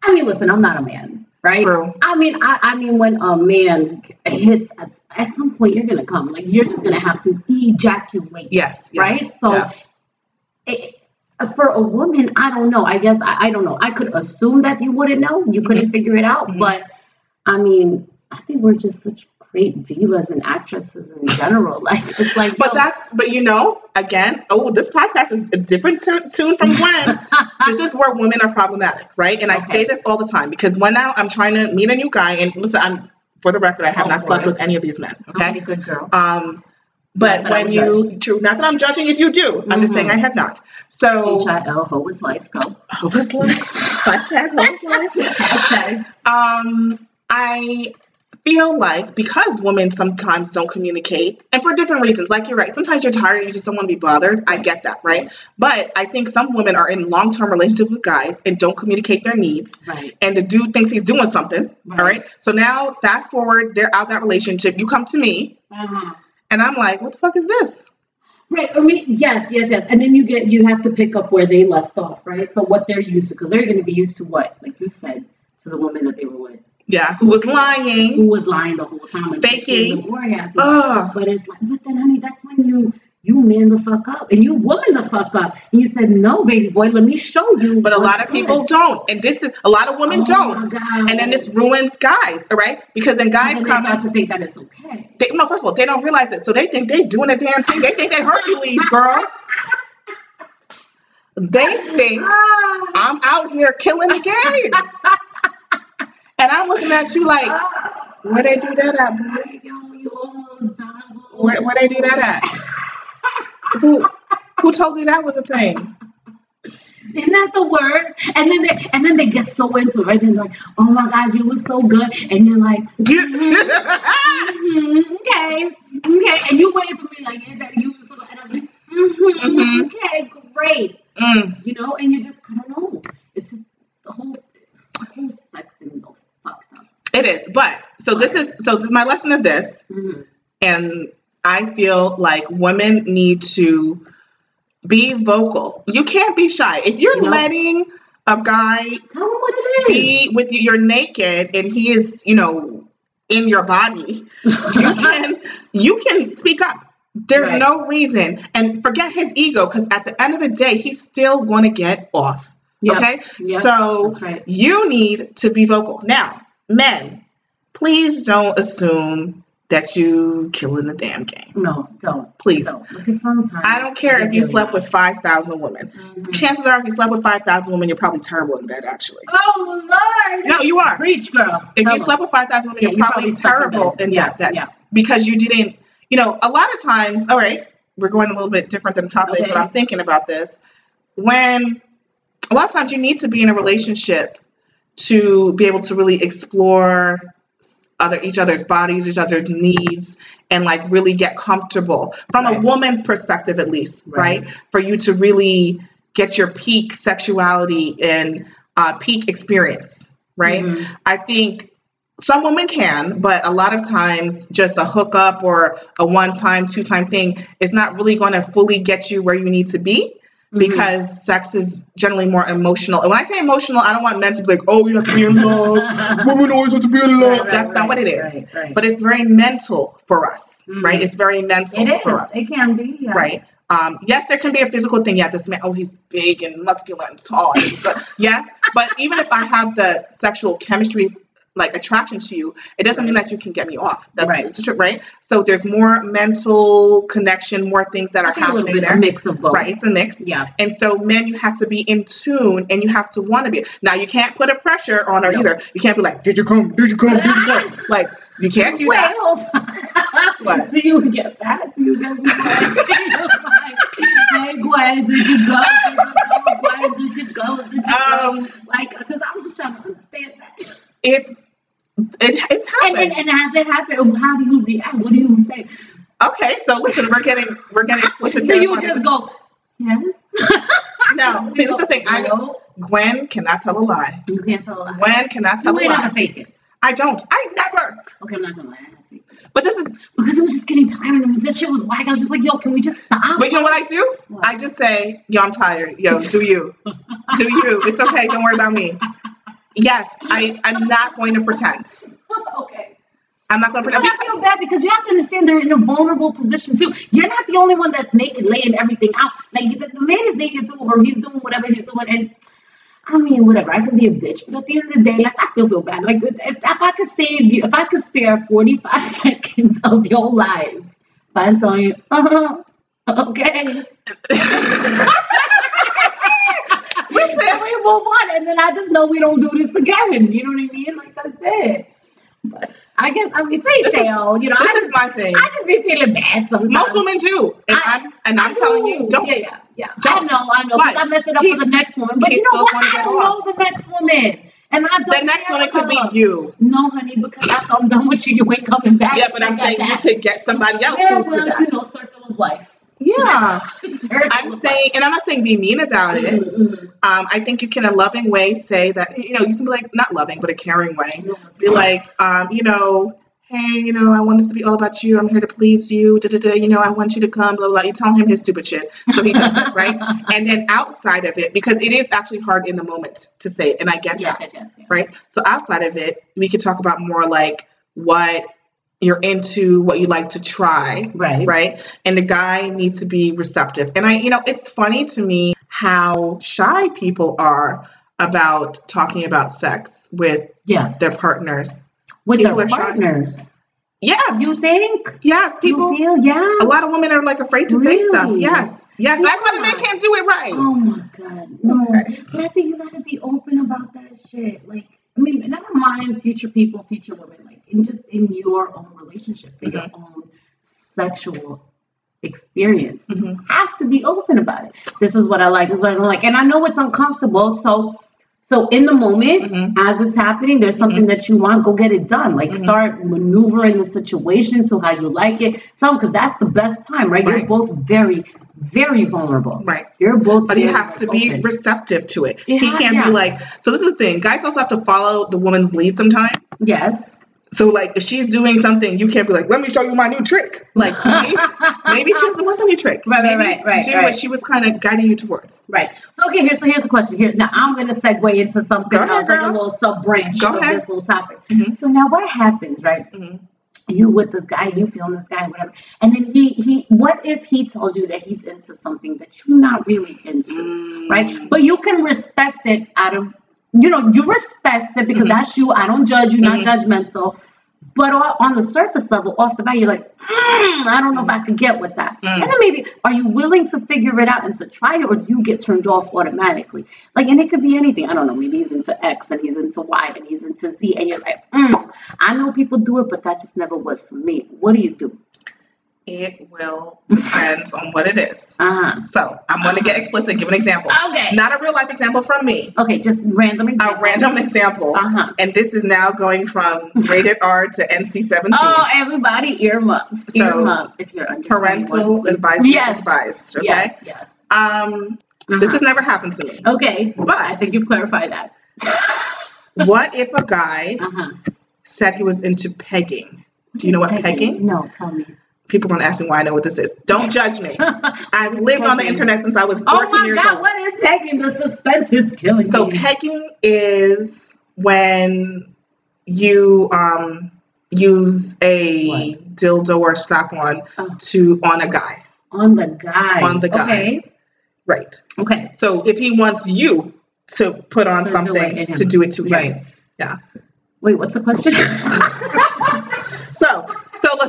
I mean, listen, I'm not a man, right? true. I mean, I, I mean, when a man hits at, at some point, you're gonna come. Like you're just gonna have to ejaculate. Yes, yes, right. So, yeah. It, for a woman, I don't know. I guess I, I don't know. I could assume that you wouldn't know. You couldn't figure it out. Mhm. But I mean, I think we're just such great divas and actresses in general. (laughs) Like it's like, But yo, that's, but you know, again, oh, this podcast is a different tu- tune from (laughs) when. this is where women are problematic, right? And I say this all the time because when now I'm trying to meet a new guy, and listen, I'm for the record, I have Oh, not slept boy. with any of these men, okay, okay? good girl. Um, but I when you, do, not that I'm judging if you do, I'm just saying. I have not. So, H I L Ho is life. Go. Hopeless life. (laughs) Hashtag hopeless life. Hashtag. Um, I feel like because women sometimes don't communicate, and for different reasons, like you're right, sometimes you're tired and you just don't want to be bothered. I get that, right? But I think some women are in long term relationships with guys and don't communicate their needs. Right. And the dude thinks he's doing something. Right. All right. So now, fast forward, they're out that relationship. You come to me, Uh-huh. And I'm like, what the fuck is this? Right. I mean, yes, yes, yes. And then you get you have to pick up where they left off, right? So what they're used to, because they're going to be used to what, like you said, to the woman that they were with, Yeah, who was lying? who was lying the whole time, Faking. But it's like, but then, honey, that's when you you man the fuck up and you woman the fuck up. And you said, no, baby boy, let me show you. But a lot of what's people don't, and this is a lot of women Oh don't. and then this ruins guys, all right? Because then And guys then come in, to think that it's okay. they, no, first of all, they don't realize it. So they think they're doing a damn thing. They think they Hercules, girl. They think I'm out here killing the game. and I'm looking at you like, Where they do that at, boy? Yo, you almost died. Where, where they do that at? Who who told you that was a thing? Isn't that the worst? And then they and then they get so into it, right? They're like, oh my gosh, you were so good. And you're like, mhm, mhm, okay, okay. And you wait for me like, yeah, that you were so. And I'm like, mhm, Mhm. okay, great. Mm, You know, and you just I don't know. It's just the whole the whole sex thing is all fucked up. it is, but so this is so this is my lesson of this, Mhm. and I feel like women need to be vocal. You can't be shy. If you're No. letting a guy Tell them what it is. be with you, you're naked and he is, you know, in your body, you can (laughs) you can speak up. There's Right. no reason. And forget his ego, because at the end of the day, he's still gonna get off. Yep, Okay? yep, So right. you need to be vocal. Now, men, please don't assume that you killing the damn game. No, don't. Please. Don't. Because sometimes I don't care if you Really slept not. with 5,000 women. Mhm. Chances are, if you slept with 5,000 women, you're probably terrible in bed, actually. Oh Lord. No, you are. Preach, girl. If you slept with 5,000 women, Yeah, you're you probably, slept terrible bed. in yeah, that Yeah. because you didn't, you know, a lot of times, all right, we're going a little bit different than the topic, Okay. but I'm thinking about this. When a lot of times you need to be in a relationship to be able to really explore other each other's bodies, each other's needs, and like really get comfortable from a woman's perspective, at least, Right. right? For you to really get your peak sexuality and uh, peak experience, right? Mhm. I think some women can, but a lot of times just a hookup or a one time, two time thing is not really going to fully get you where you need to be Because sex is generally more emotional. And when I say emotional, I don't want men to be like, oh, you have to be in love. (laughs) Women always have to be in love. Right, right, That's not right, what it is. But it's very mental for us, Mhm. right? It's very mental it for us. It can be. Yeah. Right. Um, yes, there can be a physical thing. Yeah, this man, oh, he's big and muscular and tall. and he's (laughs) like- yes, but even if I have the sexual chemistry, like attraction to you, it doesn't mean that you can get me off. That's Right. right. So there's more mental connection, more things that are happening there. a mix of both. Right, it's a mix. Yeah. And so, men, you have to be in tune and you have to want to be. Now, you can't put a pressure on her No. either. You can't be like, Did you come? Did you come? Did you come? (laughs) like, you can't do Wait, that. hold on. What? (laughs) Do you get that? Do you get that? (laughs) hey, Gwen, did you go? Did you go? Gwen, did you go? Did you go? Um, Like, because I'm just trying to understand that. If it, it's happened. and, and has it happened? Um, how do you react? What do you say? Okay, so listen, we're getting we're getting (laughs) explicit. Do you just go, yes? (laughs) No, see, this is the thing. I No, Gwen cannot tell a lie. you can't tell a lie. Gwen cannot tell You a lie. fake it. I don't. I never. Okay, I'm not gonna lie. I it. But this is. Because it was just getting tired and this shit was whack. I was just like, yo, can we just stop? But you know what I do? What? I just say, "Yo, I'm tired. Yo, do you? (laughs) Do you? It's okay. Don't worry about me." Yes, I. I'm not going to pretend. okay. I'm not going to pretend. I feel bad because you have to understand they're in a vulnerable position too. You're not the only one that's naked, laying everything out. Like the, the man is naked too, or he's doing whatever he's doing. And I mean, whatever. I can be a bitch, but at the end of the day, like I still feel bad. Like if, if I could save you, if I could spare 45 (laughs) seconds of your life, find someone, uh huh, okay. (laughs) (laughs) Move on, and then I just know we don't do this again. You know what I mean? Like that's it. But I guess I mean, say oh, you know, This I is just my thing. I just be feeling bad sometimes. Most women do, and I- I'm and I'm telling you, don't. Yeah, yeah, yeah. Don't. I know, I know. Because But I mess it up for the next woman. But you know what? I don't off. know the next woman. And I don't The next one it could be you. No, honey, because after I'm done with you, you ain't coming back. Yeah, but I'm saying you could get somebody else yeah, who to well, that. you know, circle of life. Yeah. (laughs) I'm saying, and I'm not saying be mean about it. Mhm, mhm. Um, I think you can, in a loving way, say that, you know, you can be like, not loving, but a caring way. Mm-hmm. Be like, um, you know, hey, you know, I want this to be all about you. I'm here to please you. Da, da, da, you know, I want you to come, blah, blah, blah. You tell him his stupid shit. So he does it, right? (laughs) And then outside of it, because it is actually hard in the moment to say it, and I get Yes, that, yes, yes, yes. right? So outside of it, we could talk about more like what you're into, what you like to try, Right. right? And the guy needs to be receptive. And I, you know, it's funny to me how shy people are about talking about sex with Yeah. their partners. With People their are shy. partners. Yes. You think? yes, people You feel? Yeah. a lot of women are like afraid to say stuff. Really? Yes. Yes. That's why the men can't do it right. Oh my god. No. Okay. But I think you gotta be open about that shit. Like I mean, never mind future people, future women, like in just in your own relationship, for your Mm-hmm. own sexual experience. You Mhm. have to be open about it. This is what I like, this is what I don't like. And I know it's uncomfortable. So so in the moment, Mhm. as it's happening, there's something that you want, go get it done. Like Mhm. start maneuvering the situation to how you like it. So because that's the best time, right? You're both very, very vulnerable. Right. You're both But he has to be open. receptive to it. Yeah, he can't yeah. be like, so this is the thing. Guys also have to follow the woman's lead sometimes. Yes. So like if she's doing something, you can't be like, let me show you my new trick. Like (laughs) maybe, maybe she doesn't want the new trick. Right, right, maybe right, right, do right. what she was kind of guiding you towards. Right. So okay, here's so here's a question. Here now I'm gonna segue into something ahead, else, like a little sub branch of ahead. this little topic. Mhm. So now what happens, right? Mhm. You with this guy, you feeling this guy, whatever. And then he he what if he tells you that he's into something that you're not really into, Mm. right? But you can respect it out of you know, you respect it because Mhm. that's you. I don't judge you, not Mhm. judgmental. But on the surface level, off the bat, you're like, "Mm, I don't know if I could get with that. Mm. And then maybe, are you willing to figure it out and to try it, or do you get turned off automatically? Like, and it could be anything. I don't know. Maybe he's into X and he's into Y and he's into Z, and you're like, mm, I know people do it, but that just never was for me. What do you do? It will depend on what it is. Uh-huh. So I'm going to get explicit. Give an example. Okay. Not a real life example from me. Okay, just random A example. random example. Uh huh. And this is now going from rated R to NC-17. (laughs) Oh, everybody, earmuffs. So, earmuffs if you're under Parental 21. advisory Yes. advised. Okay. Yes, yes. Um, Uh-huh. this has never happened to me. Okay, But- I think you've clarified that. (laughs) What if a guy uh-huh. said he was into pegging? Do you know what pegging? No, tell me. People are going to ask me why I know what this is. Don't judge me. (laughs) I've lived on the internet since I was 14 Oh my years God, old. what is pegging? The suspense is killing So me. So pegging is when you um, use a dildo or strap on Oh. to on a guy. on the guy. On the guy. Okay. Right. Okay. So if he wants you to put on it something to do it to him. Right. Yeah. Wait, what's the question? (laughs) (laughs)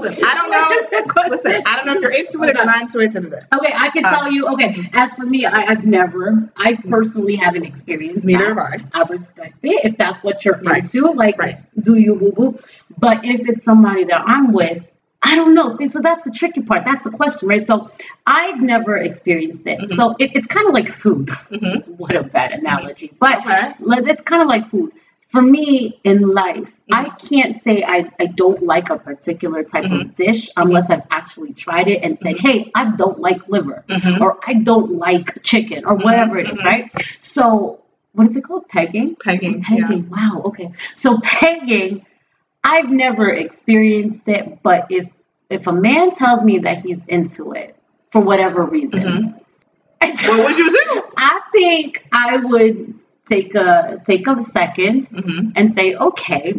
Listen, I don't know. Listen, I don't know if you're into it, you're not into it. Okay, I can Uh, tell you. Okay, as for me, I, I've never, I personally haven't experienced. Neither that. have I. I respect it if that's what you're Right. into. Like, Right. do you boo boo? But if it's somebody that I'm with, I don't know. See, so that's the tricky part. That's the question, right? So I've never experienced it. Mhm. So it, it's kind of like food. Mhm. (laughs) what a bad analogy. But Okay. it's kind of like food. For me in life, I Mm-hmm. can't say I, I don't like a particular type of dish unless I've actually tried it and said, Mhm. hey, I don't like liver Mhm. or I don't like chicken or whatever it is, right? So, what is it called? Pegging? Pegging. Yeah. Pegging. Wow. Okay. So pegging, I've never experienced it, but if if a man tells me that he's into it for whatever reason. (laughs) What would you do? I think I would take a take a second Mhm. and say, okay,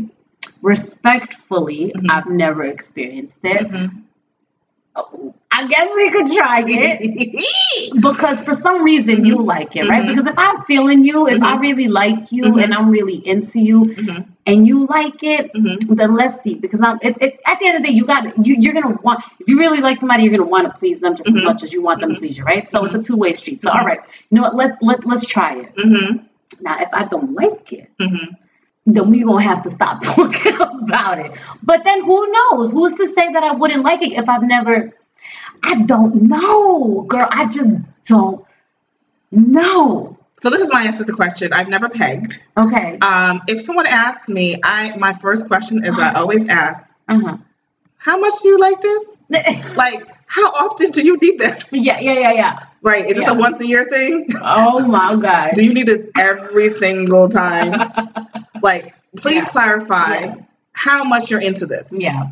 respectfully, Mhm. I've never experienced it. Mhm. Oh, I guess we could try it. (laughs) because for some reason you like it, right? Mhm. Because if I'm feeling you, if I Mhm. really like you and I'm really into you and you like it, then let's see. Because I'm it, it, at the end of the day, you got you, you're gonna want if you really like somebody, you're gonna want to please them just as much as you want them to please you, right? So it's a two way street. So all right, you know what? Let's let let's try it. Now, if I don't like it, Mhm. then we're gonna have to stop (laughs) talking about it. But then who knows? Who's to say that I wouldn't like it if I've never I don't know, girl. I just don't know. So this is my answer to the question. I've never pegged. Okay. Um, if someone asks me, I my first question is I always ask, Uh-huh. how much do you like this? (laughs) Like, how often do you need this? yeah, yeah, yeah, yeah. Right? Is this a once a year thing? Oh my god. Do you need this every single time? (laughs) Like, please Yeah. clarify Yeah. how much you're into this. yeah.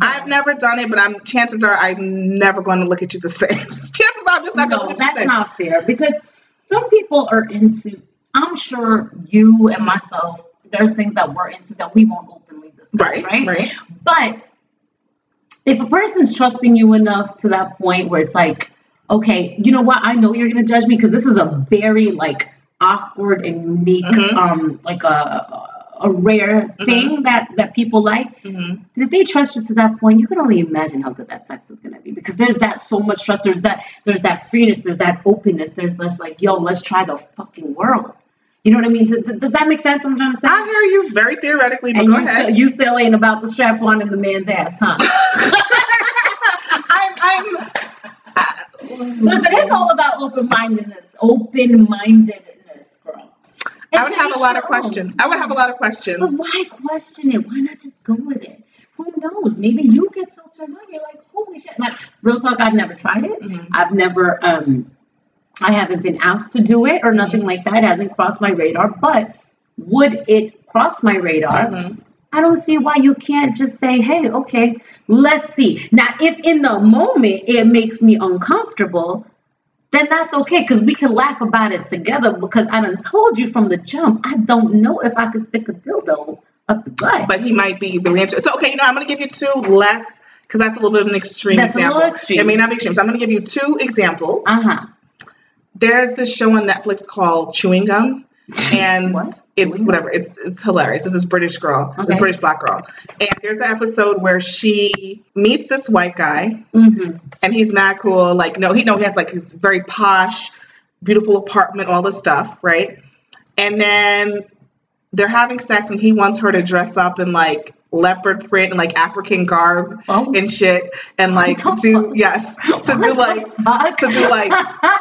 I've never done it, but I'm chances are I'm never going to look at you the (laughs) same. chances are I'm just not going to No, look at you the same. that's not fair because some people are into. I'm sure you and myself. There's things that we're into that we won't openly discuss, right, right? right. But if a person's trusting you enough to that point where it's like, okay, you know what? I know you're gonna judge me because this is a very like awkward and unique, Mhm. um, like a a rare Mm-hmm. thing that that people like. hmm And if they trust you to that point, you can only imagine how good that sex is gonna be because there's that so much trust. There's that there's that freeness. There's that openness. There's this like, yo, let's try the fucking world. You know what I mean? Does, does that make sense? What I'm trying to say? I hear you very theoretically, but and go you ahead. Still, you still ain't about the strap on in the man's ass, huh? (laughs) I'm, I'm, Listen, it's all about open mindedness. Open mindedness, girl. And I would have a lot of questions. I would have a lot of But questions. why question it? Why not just go with it? Who knows? Maybe you get so turned on, you're like, holy shit. Like, real talk, I've never tried it. Mhm. I've never, um, I haven't been asked to do it or nothing like that. It hasn't crossed my radar. But would it cross my radar? Mhm. I don't see why you can't just say, hey, okay, let's see. Now, if in the moment it makes me uncomfortable, then that's okay because we can laugh about it together because I done told you from the jump, I don't know if I could stick a dildo up the butt. But he might be really interested. So, okay, you know, I'm going to give you two less, because that's a little bit of an extreme That's a example. little extreme. It may not be extreme. So, I'm going to give you two examples. Uh huh. There's this show on Netflix called Chewing Gum, and What? it's Chewing whatever. It's it's hilarious. This is British girl, this British black girl, and there's an episode where she meets this white guy, Mm-hmm. and he's mad cool. Like, no, he no, he has like his very posh, beautiful apartment, all this stuff, right? And then they're having sex, and he wants her to dress up in like leopard print and like African garb Oh. and shit, and like do yes, to do like to do, like,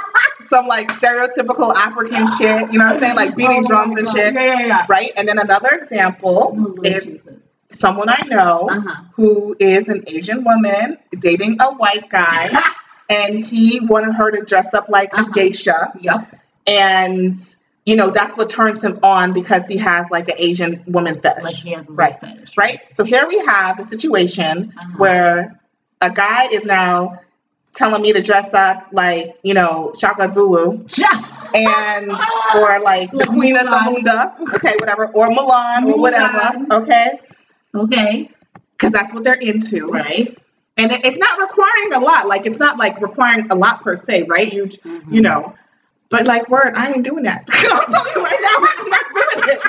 (laughs) some like stereotypical African shit. You know what I'm saying? Like beating Oh drums and God. shit. Yeah, yeah, yeah. Right? And then another example Oh, is Jesus. someone I know Uh-huh. who is an Asian woman dating a white guy, (laughs) and he wanted her to dress up like Uh-huh. a geisha. Yep. And, you know, that's what turns him on because he has like an Asian woman fetish. Like he has a Right. fetish. right? So here we have the situation Uh-huh. where a guy is now telling me to dress up like, you know, Shaka Zulu and or like the Queen of Mulan. Zamunda, okay, whatever, or Milan or whatever, okay? Okay. Because that's what they're into. Right. And it's not requiring a lot. Like it's not like requiring a lot per se, right? You Mhm. you know. But like word, I ain't doing that. (laughs) I'm telling you right now, I'm not doing it.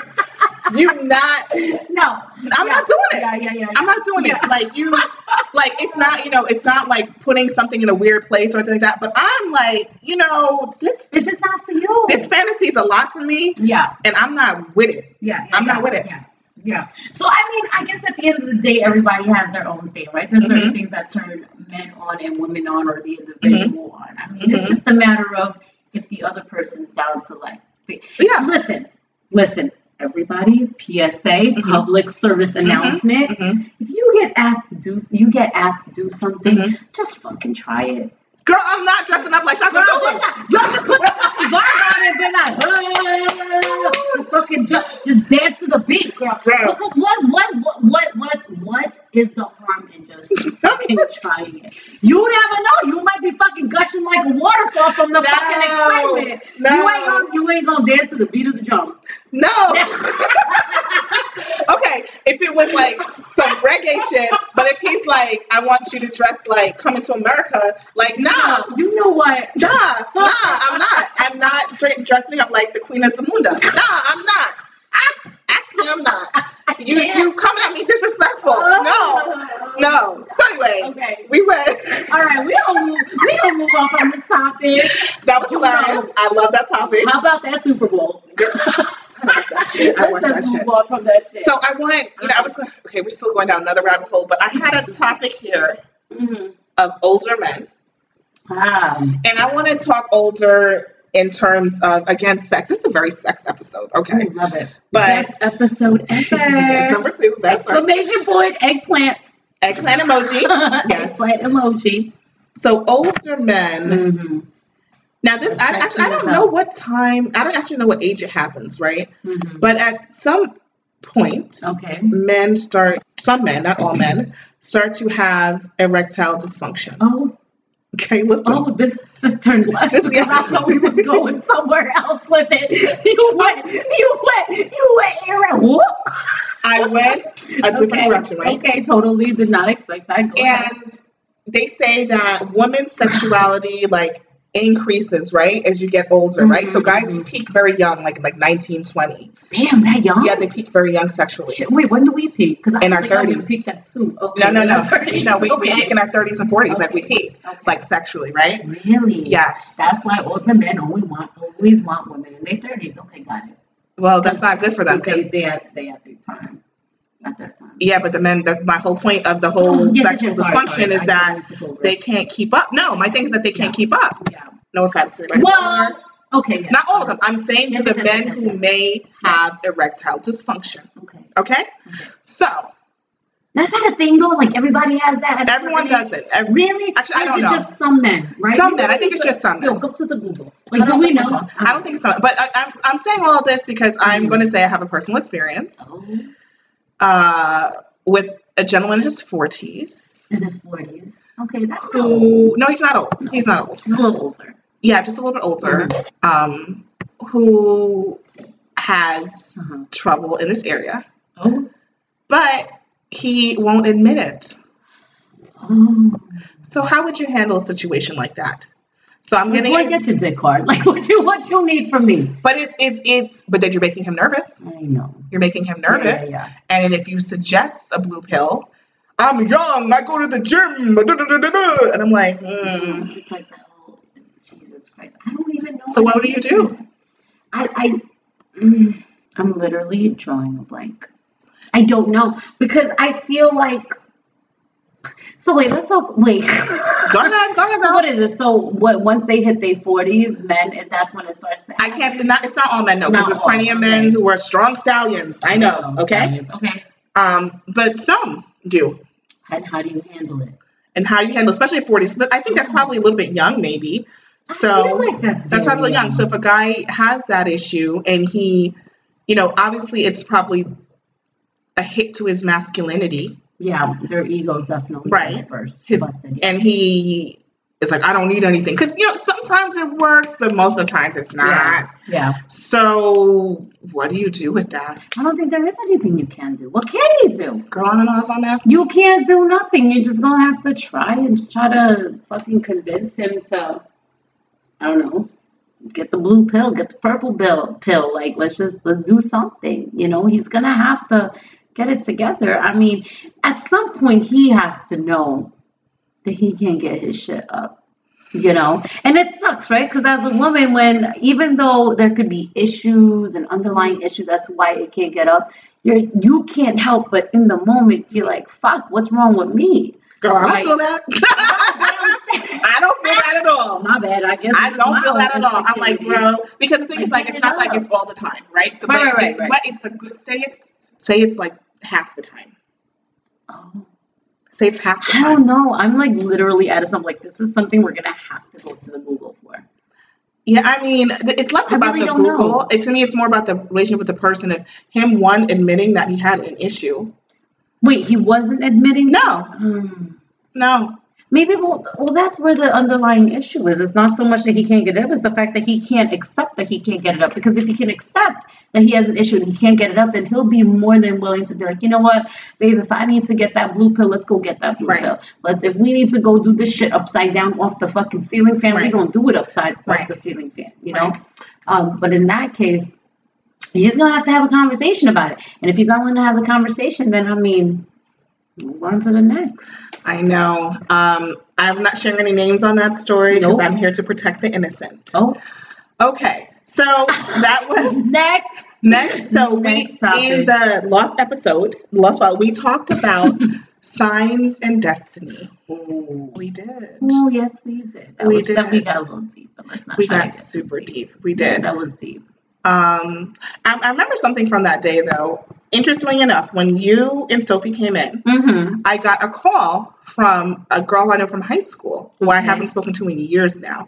You're not No. I'm Yeah. not doing it. Yeah, yeah, yeah. I'm not doing Yeah. it. Like you, like it's not, you know, it's not like putting something in a weird place or anything like that. But I'm like, you know, this It's just not for you. this fantasy is a lot for me, yeah. and I'm not with it. Yeah, yeah, I'm not with it. Yeah, yeah. So I mean, I guess at the end of the day, everybody has their own thing, right? There's certain Mhm. things that turn men on and women on, or the individual on. I mean, it's Mhm. just a matter of if the other person's down to like. Yeah. Listen, listen. Everybody, PSA, Mhm. public service announcement. Mhm. If you get asked to do, you get asked to do something, Mhm. just fucking try it. Girl, I'm not dressing up like Shaka Girl, Zulu. just, just put the fucking on and be like, just fucking ju- just dance to the beat, girl. Girl. Because what, what, what, what, what is the harm in just (laughs) trying it? You never know. You might be fucking gushing like a waterfall from the fucking excitement. No. You ain't gonna, you ain't gonna dance to the beat of the drum. No. (laughs) (laughs) okay, if it was like some reggae shit, but if he's like, I want you to dress like coming to America, like, nah, You know what? Nah, nah, I'm not. I'm not dressing up like the Queen of Zamunda. Nah, I'm not. Actually, I'm not. (laughs) You can't. you coming at me disrespectful? No, no. So anyway, Okay. we went. All right, we don't move. We don't move off on from this topic. That was hilarious. I love that topic. How about that Super Bowl? (laughs) I love that shit. I watched Let's that shit. move on from that shit. So I want, you know, I was okay. We're still going down another rabbit hole, but I had a topic here Mhm. of older men, Ah, and I want to talk older in terms of again sex. This is a very sex episode, okay? I love it. But- Best episode (laughs) ever. Number two, that's right. Exclamation point, eggplant. Eggplant emoji. (laughs) Yes. Eggplant emoji. So older men. Mm-hmm. Now this, I actually I don't know what time. I don't actually know what age it happens, right? Mm-hmm. But at some point, Okay. men start. Some men, not all men, start to have erectile dysfunction. Oh, Okay, listen. oh, this this turns left This- because I thought we were going (laughs) somewhere else with it. You went, you went, you went, you went. Whoop. I went a different okay. direction, right? Okay, totally did not expect that. Go ahead. And they say that women's sexuality like increases, right, as you get older, right? So guys mhm. peak very young, like like 19, 20. Damn, that young. Yeah, they peak very young sexually. Shit, Wait, when do we peak? Because In our 30s. Peak at two. Okay, No, no, no. (laughs) No, we, we peak in our 30s and 40s, like we peak, Okay. like sexually, right? Really? Yes. That's why older men only want always want women in their thirties. Okay, got it. Well, that's not good for them because they they had their prime at that time. yeah, but the men. That's my whole point of the whole (laughs) sexual sorry, dysfunction sorry, is that totally took over. they can't keep up. No, my thing is that they can't keep up. yeah. No offense like, Well, okay. Yeah. not all of them. I'm saying to the men who may have erectile dysfunction. Okay. Okay, Okay. so That's not a thing though. Like everybody has that. at everyone does it. Every, Really? Actually, I don't is know. just some men, right? Some men. I think it's just some Yo, men. go to the Google. Like, do we know? I don't think so. But I, I'm I'm saying all of this because I'm Mhm. going to say I have a personal experience Oh, uh, with a gentleman in his 40s in his forties. Okay, that's who no, he's not old. No. He's not old. He's a little older. Yeah, just a little bit older. Mm-hmm. Um, who has Uh-huh. trouble in this area, Oh. but he won't admit it. Oh. So how would you handle a situation like that? So I'm getting, Boy, get your dick hard. (laughs) Like, what you what you need from me? but it's it's it's, but then you're making him nervous. I know. You're making him nervous. Yeah, yeah, And then if you suggest a blue pill, I'm young, I go to the gym, da, da, da, da, da," and I'm like, yeah. hmm. It's like that whole Jesus Christ. I don't even know. So what do you do? I I mm, I'm literally drawing a blank. I don't know because I feel like. So wait, let's talk. Wait. Go ahead, go ahead. (laughs) So what is it? So what? Once they hit their forties, men, and that's when it starts to. I can't. It's not. It's not all men, no, because there's plenty of men okay. who are strong stallions. I know. Okay. Okay. Um, but some do. And how do you handle it? And how do you handle, especially at 40. So I think that's probably a little bit young, maybe. So like that's that's probably young. So if a guy has that issue and he, you know, obviously it's probably a hit to his masculinity, yeah, their ego definitely Right. first. His- busted, yeah. and he is like, I don't need anything, because you know sometimes it works, but most of the times it's not. Yeah. yeah, So what do you do with that? I don't think there is anything you can do. What can you do? Girl, I don't know. That's what I'm asking. You can't do nothing. You're just gonna have to try and try to fucking convince him to, I don't know, get the blue pill, get the purple pill. Pill. Like let's just let's do something. You know, he's gonna have to get it together. I mean, at some point he has to know that he can't get his shit up. You know, and it sucks, right? Because as a woman, when even though there could be issues and underlying issues as to why it can't get up, you're you can't help but in the moment you're like, "Fuck, what's wrong with me?" Girl, I don't feel that. (laughs) (laughs) I don't feel that at all. My bad. I guess I don't feel that at all. I'm like, bro, because the thing is, like, it's not like it's all the time, right? So, Right, but, right, right, right. but it's a good. Say it's say it's like half the time. Oh, Say it's half the I time. don't know. I'm like literally at a something like this is something we're gonna have to go to the Google for. Yeah, I mean, it's less I about really the. Google. It, to me, it's more about the relationship with the person of him one admitting that he had an issue. Wait, he wasn't admitting. No, Hmm. no. Maybe well, well, that's where the underlying issue is. It's not so much that he can't get it up; it's the fact that he can't accept that he can't get it up. Because if he can accept that he has an issue and he can't get it up, then he'll be more than willing to be like, you know what, babe, if I need to get that blue pill, let's go get that blue Right. pill. Let's if we need to go do this shit upside down off the fucking ceiling fan, we Right. gonna do it upside Right. off the ceiling fan. You know. Um, but in that case, you're just gonna have to have a conversation about it. And if he's not willing to have the conversation, then I mean, move on to the next. I know. Um, I'm not sharing any names on that story because Nope. I'm here to protect the innocent. Oh, Okay, so that (laughs) was next. next. So Next we topic. in the lost episode, lost file, we talked about (laughs) signs and destiny. We did. Oh yes, we did. That We was, That we did. got a little deep, but let's not. We got super deep. We did. That was deep. Um, I, I remember something from that day though. Interestingly enough, when you and Sophie came in, Mm-hmm. I got a call from a girl I know from high school who I haven't spoken to in years now.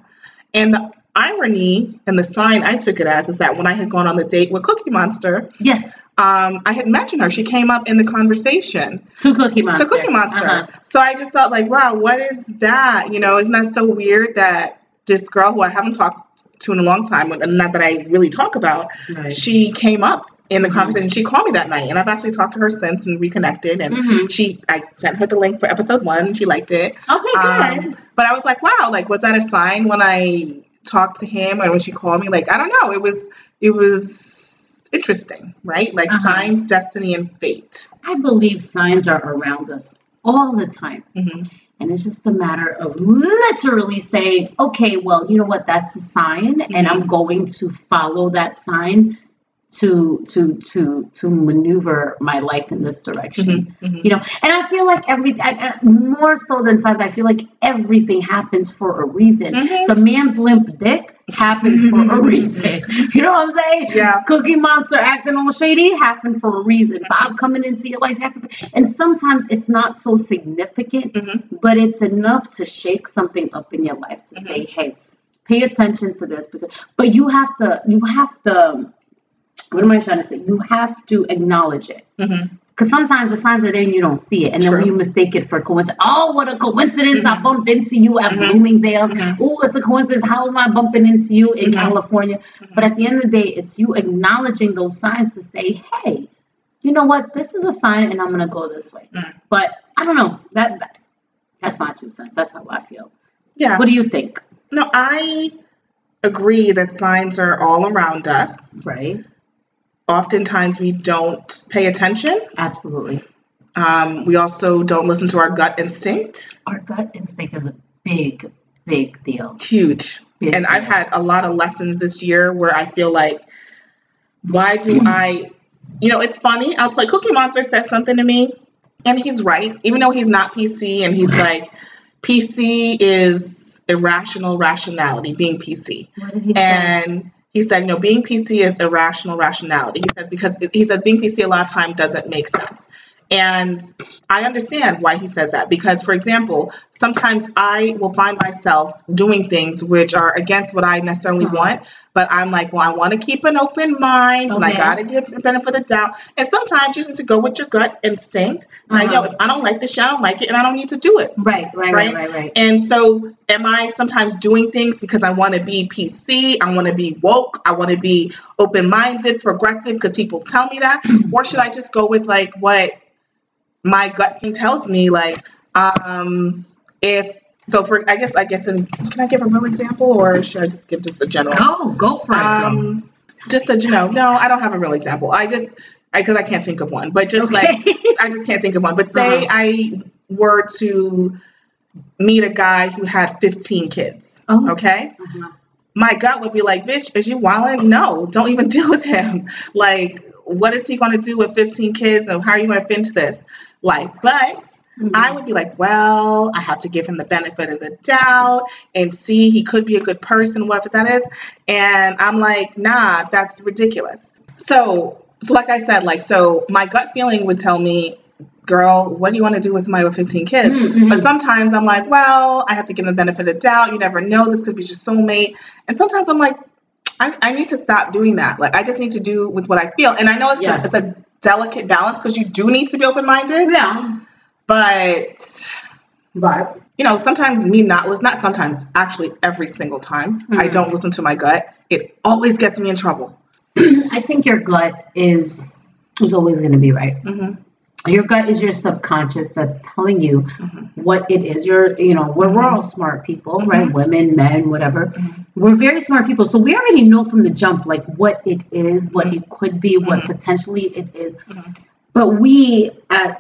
And the irony and the sign I took it as is that when I had gone on the date with Cookie Monster, Yes, um, I had mentioned her. She came up in the conversation to Cookie Monster. to Cookie Monster. Uh-huh. So I just thought, like, wow, what is that? You know, isn't that so weird that this girl who I haven't talked to in a long time, and not that I really talk about, Right. she came up in the Mhm. conversation. She called me that night, and I've actually talked to her since and reconnected. And Mhm. she, I sent her the link for episode one. She liked it. Okay, Um, good. but I was like, wow, like, was that a sign when I talked to him or when she called me? Like, I don't know. It was, it was interesting, right? Like Uh-huh. signs, destiny, and fate. I believe signs are around us all the time. hmm And it's just a matter of literally saying, okay, well, you know what, that's a sign, and I'm going to follow that sign to to to to maneuver my life in this direction. Mhm, mhm. You know, and I feel like every I, more so than signs, I feel like everything happens for a reason. Mhm. The man's limp dick happened for a (laughs) reason. You know what I'm saying? Yeah. Cookie Monster acting all shady happened for a reason. Bob coming into your life happened, and sometimes it's not so significant, Mhm. but it's enough to shake something up in your life to say, hey, pay attention to this because. But you have to. You have to. What am I trying to say? You have to acknowledge it. Mhm. Because sometimes the signs are there and you don't see it. And then you mistake it for coincidence. Oh, what a coincidence. I Mhm. bumped into you at Mhm. Bloomingdale's. Oh, it's a coincidence. How am I bumping into you in Mhm. California? But at the end of the day, it's you acknowledging those signs to say, hey, you know what? This is a sign and I'm going to go this way. Mm. But I don't know. That, that That's my two cents. That's how I feel. Yeah. What do you think? No, I agree that signs are all around us. Right? Oftentimes we don't pay attention. Absolutely. Um, we also don't listen to our gut instinct. Our gut instinct is a big, big deal. Huge. Big And I've had a lot of lessons this year where I feel like, why do I, you know, it's funny. I was like, Cookie Monster says something to me, and he's right, even though he's not PC, and he's (laughs) like, PC is irrational rationality, being PC. What did he say? He said, no, being PC is irrational rationality. He says, because he says being PC a lot of time doesn't make sense. And I understand why he says that because, for example, sometimes I will find myself doing things which are against what I necessarily Uh-huh. want, but I'm like, well, I want to keep an open mind and I got to give the benefit of the doubt. And sometimes you just need to go with your gut instinct. Like, Uh-huh. yo, I don't like this shit, I don't like it, and I don't need to do it. Right, right, right, Right? right, right. And so, am I sometimes doing things because I want to be PC, I want to be woke, I want to be open minded, progressive because people tell me that? (clears throat) or should I just go with like what my gut thing tells me? Like, um, if so, for I guess, I guess, in, can I give a real example or should I just give just a general? Go, go for it. Um, just a, you know, no, I don't have a real example. I just, because I, can't think of one, but just like, (laughs) I just can't think of one. But say Uh-huh. I were to meet a guy who had 15 kids, Oh. okay? Uh-huh. My gut would be like, bitch, is you wildin'? No, don't even (laughs) deal with him. Like, what is he going to do with 15 kids and how are you going to fit into this life? But Mhm. I would be like, well, I have to give him the benefit of the doubt and see he could be a good person, whatever that is. And I'm like, nah, that's ridiculous. So, so like I said, like, so my gut feeling would tell me, girl, what do you want to do with somebody with 15 kids? Mhm. But sometimes I'm like, well, I have to give them the benefit of the doubt. You never know. This could be your soulmate. And sometimes I'm like, I, I need to stop doing that. Like, I just need to do with what I feel. And I know it's, Yes. a, it's a delicate balance because you do need to be open minded. Yeah. But But you know, sometimes me not listen, not sometimes, actually every single time I Mhm. don't listen to my gut, it always gets me in trouble. (clears throat) I think your gut is is always going to be right. hmm Your gut is your subconscious that's telling you Mhm. what it is. You're, you know, we're, we're all smart people, Mhm. right? Women, men, whatever. Mhm. We're very smart people. So we already know from the jump, like what it is, what it could be, what Mhm. potentially it is. Mhm. But we, uh,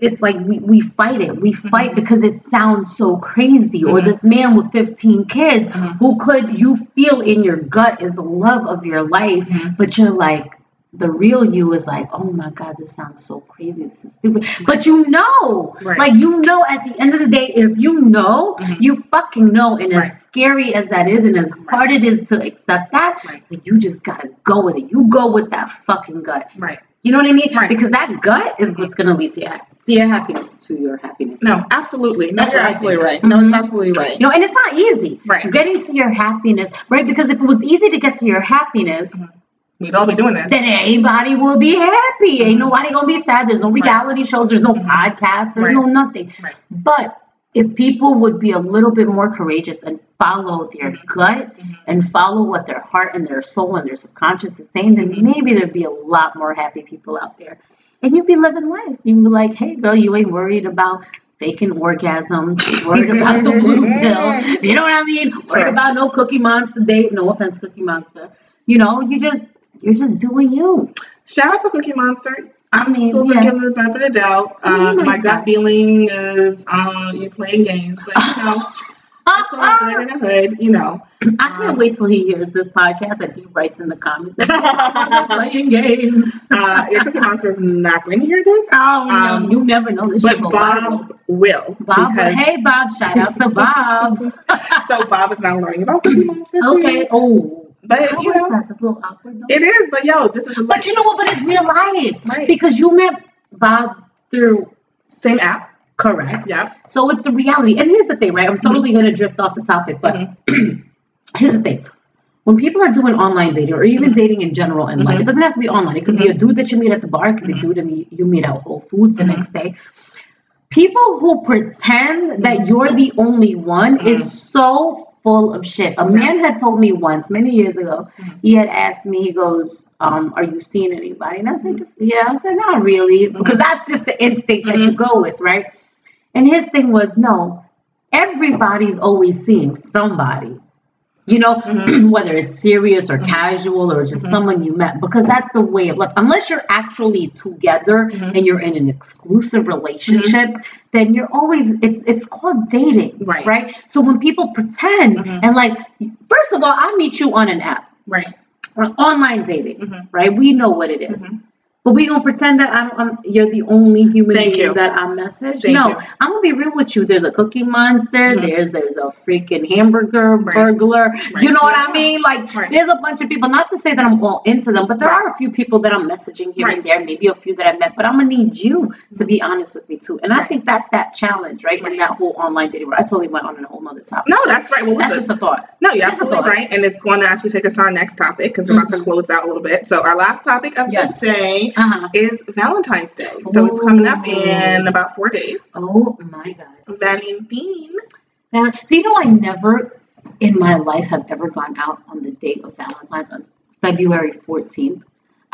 it's like we, we fight it. We fight because it sounds so crazy. Or this man with 15 kids who could, you feel in your gut is the love of your life, but you're like, the real you is like, oh my God, this sounds so crazy. This is stupid. But you know, Right. like, you know, at the end of the day, if you know, Mhm. you fucking know. And Right. as scary as that is, and as hard it is to accept that, Right. like, you just gotta go with it. You go with that fucking gut. Right. You know what I mean? Right. Because that gut is what's gonna lead to your, to your happiness, to your happiness. No, absolutely. No, That's you're absolutely right. No, Mhm. it's absolutely right. You know, and it's not easy. Right. Getting to your happiness, right? Because if it was easy to get to your happiness, Mhm. We'd all be doing this. then everybody will be happy. Ain't nobody gonna be sad. There's no Right. reality shows. There's no Mhm. podcast. There's Right. no nothing. Right. But if people would be a little bit more courageous and follow their Mhm. gut Mhm. and follow what their heart and their soul and their subconscious is saying, then Mhm. maybe there'd be a lot more happy people out there. And you'd be living life. You'd be like, hey, girl, you ain't worried about faking orgasms, worried about the (laughs) blue pill. You know what I mean? Worried Sure. about no Cookie Monster date. No offense, Cookie Monster. You know, you just you're just doing you. Shout out to Cookie Monster. I mean, Still yeah. giving the benefit of the doubt. Uh, my gut feeling is uh, you playing games, but you know, (laughs) It's all good in the hood, you know. I can't wait till he hears this podcast and he writes in the comments (laughs) playing games. Uh, your Cookie Monster is not going to hear this, Oh no, Um, you never know this. but shit go viral. Bob will. Bob, because- hey Bob, shout out to (laughs) Bob. So Bob is now learning about Cookie Monster too. okay. Oh, But how you was know, that? That's a little awkward. Though. it is. But yo, this is a but you know what? But it's real life Right. because you met Bob through same app. correct. Yeah. So it's a reality. And here's the thing, right? I'm mm-hmm. totally going to drift off the topic, but mm-hmm. (clears throat) here's the thing. When people are doing online dating or even mm-hmm. dating in general in life, it doesn't have to be online. It could be a dude that you meet at the bar, it could be a dude that you- you meet at Whole Foods the next day. People who pretend that you're the only one is so full of shit. A man had told me once, many years ago, Mhm. he had asked me, he goes, um, Are you seeing anybody? And I said, Yeah. I said, Not really, because that's just the instinct that you go with, right? And his thing was, No, everybody's always seeing somebody. You know, Mhm. (clears throat) whether it's serious or Mhm. casual or just Mhm. someone you met, because that's the way of life. Unless you're actually together Mhm. and you're in an exclusive relationship, then you're always it's it's called dating, Right. Right. So when people pretend Mhm. and like, first of all, I meet you on an app, Right. uh, online dating, right? We know what it is. But we gonna pretend that I'm, I'm you're the only human Thank being you. that I message. Thank no, you. I'm gonna be real with you. There's a cookie monster. Mhm. There's there's a freaking hamburger Right. burglar. Right. You know what Yeah. I mean? Like Right. there's a bunch of people. Not to say that I'm all into them, but there are a few people that I'm messaging here and there. Maybe a few that I met. But I'm gonna need you to be honest with me too. And I think that's that challenge, right? In that whole online dating. World. I totally went on a whole nother topic. No, that's right. Well, that's listen. just a thought. No, you're absolutely right. And it's going to actually take us to our next topic because we're about to Mhm. close out a little bit. So, our last topic of Yes. the day Uh huh. is Valentine's Day. So, it's coming up in about four days. Oh my god. Valentine. Now, so you know, I never in my life have ever gone out on the date of Valentine's on February 14th.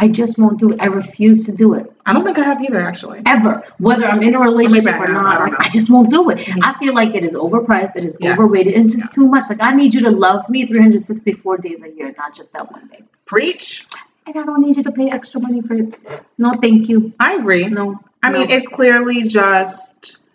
I just won't do it. I refuse to do it I don't think I have either, actually. ever, whether I'm in a relationship Maybe or have, I not. Like. I just won't do it. Mhm. I feel like it is overpriced. It is Yes. overrated. It's just too much. Like I need you to love me 364 days a year, not just that one day. Preach. And I don't need you to pay extra money for it. No, thank you. I agree. No. I mean, it's clearly just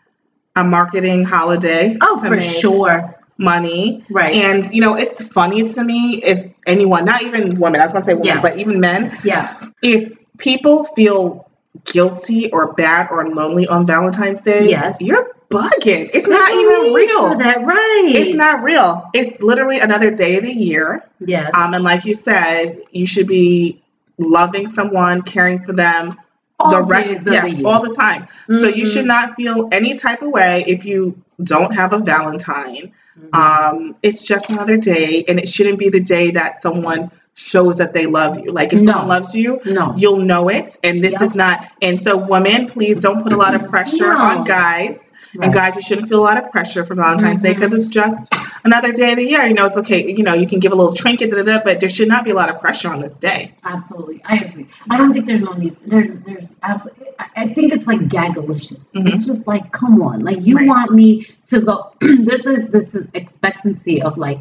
a marketing holiday oh for sure. money. Right. And, you know, it's funny to me if anyone, not even women, I was going to say women, Yeah. but even men, yeah. if people feel guilty or bad or lonely on Valentine's Day, Yes. you're bugging. It's not even real. That right. It's not real. It's literally another day of the year. Yes. Um, and like you said, you should be loving someone, caring for them All the rest, of yeah, the all the time. So you should not feel any type of way if you don't have a Valentine. Mhm. Um, it's just another day, and it shouldn't be the day that someone shows that they love you. Like if No. someone loves you, no. you'll know it. And this Yep. is not. And so, women, please don't put a lot of pressure No. on guys. Right. And guys, you shouldn't feel a lot of pressure for Valentine's Day Mhm. because it's just another day of the year. You know, it's okay. You know, you can give a little trinket, da, da, da, but there should not be a lot of pressure on this day. Absolutely, I agree. I don't think there's no need. There's, there's absolutely. I think it's like gagalicious. Mhm. It's just like, come on, like you Right. want me to go. (clears throat) this is this is expectancy of like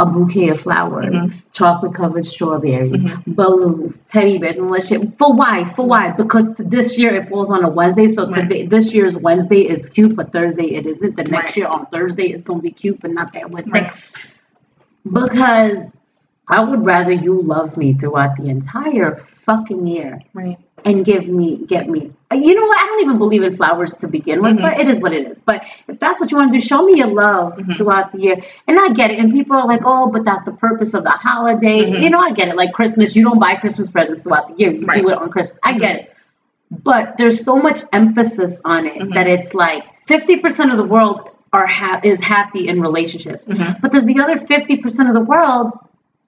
a bouquet of flowers, Mhm. chocolate covered strawberries, Mhm. balloons, teddy bears, and all that shit. For why? For why? Because this year it falls on a Wednesday, so Right. today this year's Wednesday is cute, but Thursday it isn't. The next Right. year on Thursday it's gonna be cute, but not that Wednesday. Right. Because I would rather you love me throughout the entire fucking year Right. and give me, get me. You know what? I don't even believe in flowers to begin with, Mhm. but it is what it is. But if that's what you want to do, show me your love Mhm. throughout the year. And I get it. And people are like, oh, but that's the purpose of the holiday. Mhm. You know, I get it. Like Christmas, you don't buy Christmas presents throughout the year. You Right. do it on Christmas. I Mhm. get it. But there's so much emphasis on it Mhm. that it's like 50% of the world are ha- is happy in relationships. Mhm. But there's the other 50% of the world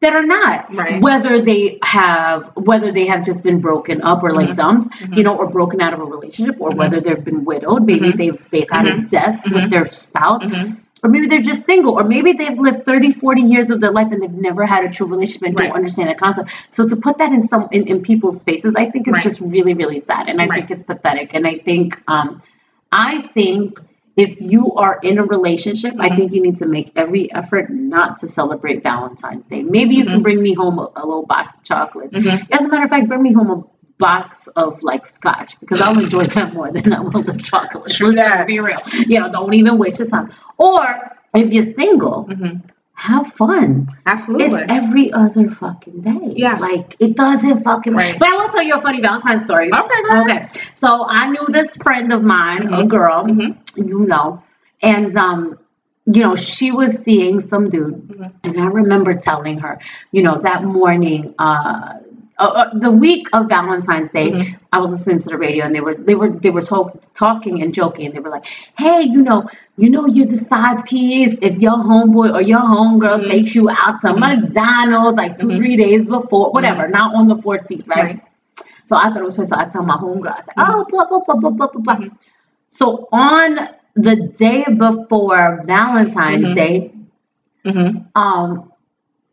that are not. Right. Whether they have whether they have just been broken up or like Mhm. dumped, Mhm. you know, or broken out of a relationship, or Mhm. whether they've been widowed, maybe Mhm. they've they've had a death Mhm. with their spouse, or maybe they're just single, or maybe they've lived 30, 40 years of their life and they've never had a true relationship and Right. don't understand the concept. So to put that in some in, in people's faces, I think is Right. just really, really sad. And I think it's pathetic. And I think um I think if you are in a relationship, I Mhm. think you need to make every effort not to celebrate Valentine's Day. Maybe you can Mhm. bring me home a, a little box of chocolates. Mhm. As a matter of fact, bring me home a box of like scotch because I'll enjoy that more than I will the chocolate. True Let's that. just be real. You know, don't even waste your time. Or if you're single, hmm have fun. Absolutely. It's every other fucking day. Yeah. Like it doesn't fucking Right. (laughs) But I will tell you a funny Valentine's story. okay. Okay. So I knew this friend of mine, a Mhm. girl, Mhm. you know, and um, you know, she was seeing some dude, Mhm. and I remember telling her, you know, that morning, uh, uh, uh, the week of Valentine's Day, Mhm. I was listening to the radio, and they were they were they were talk, talking and joking, and they were like, "Hey, you know, you know, you're the side piece. If your homeboy or your homegirl Mhm. takes you out to Mhm. McDonald's like 2 Mhm. three days before, whatever, not on the 14th, right?" Right. So I thought it was funny. So I tell my homegirl, I said, Mhm. "Oh, blah blah blah blah blah blah." blah. So on the day before Valentine's. Day, um,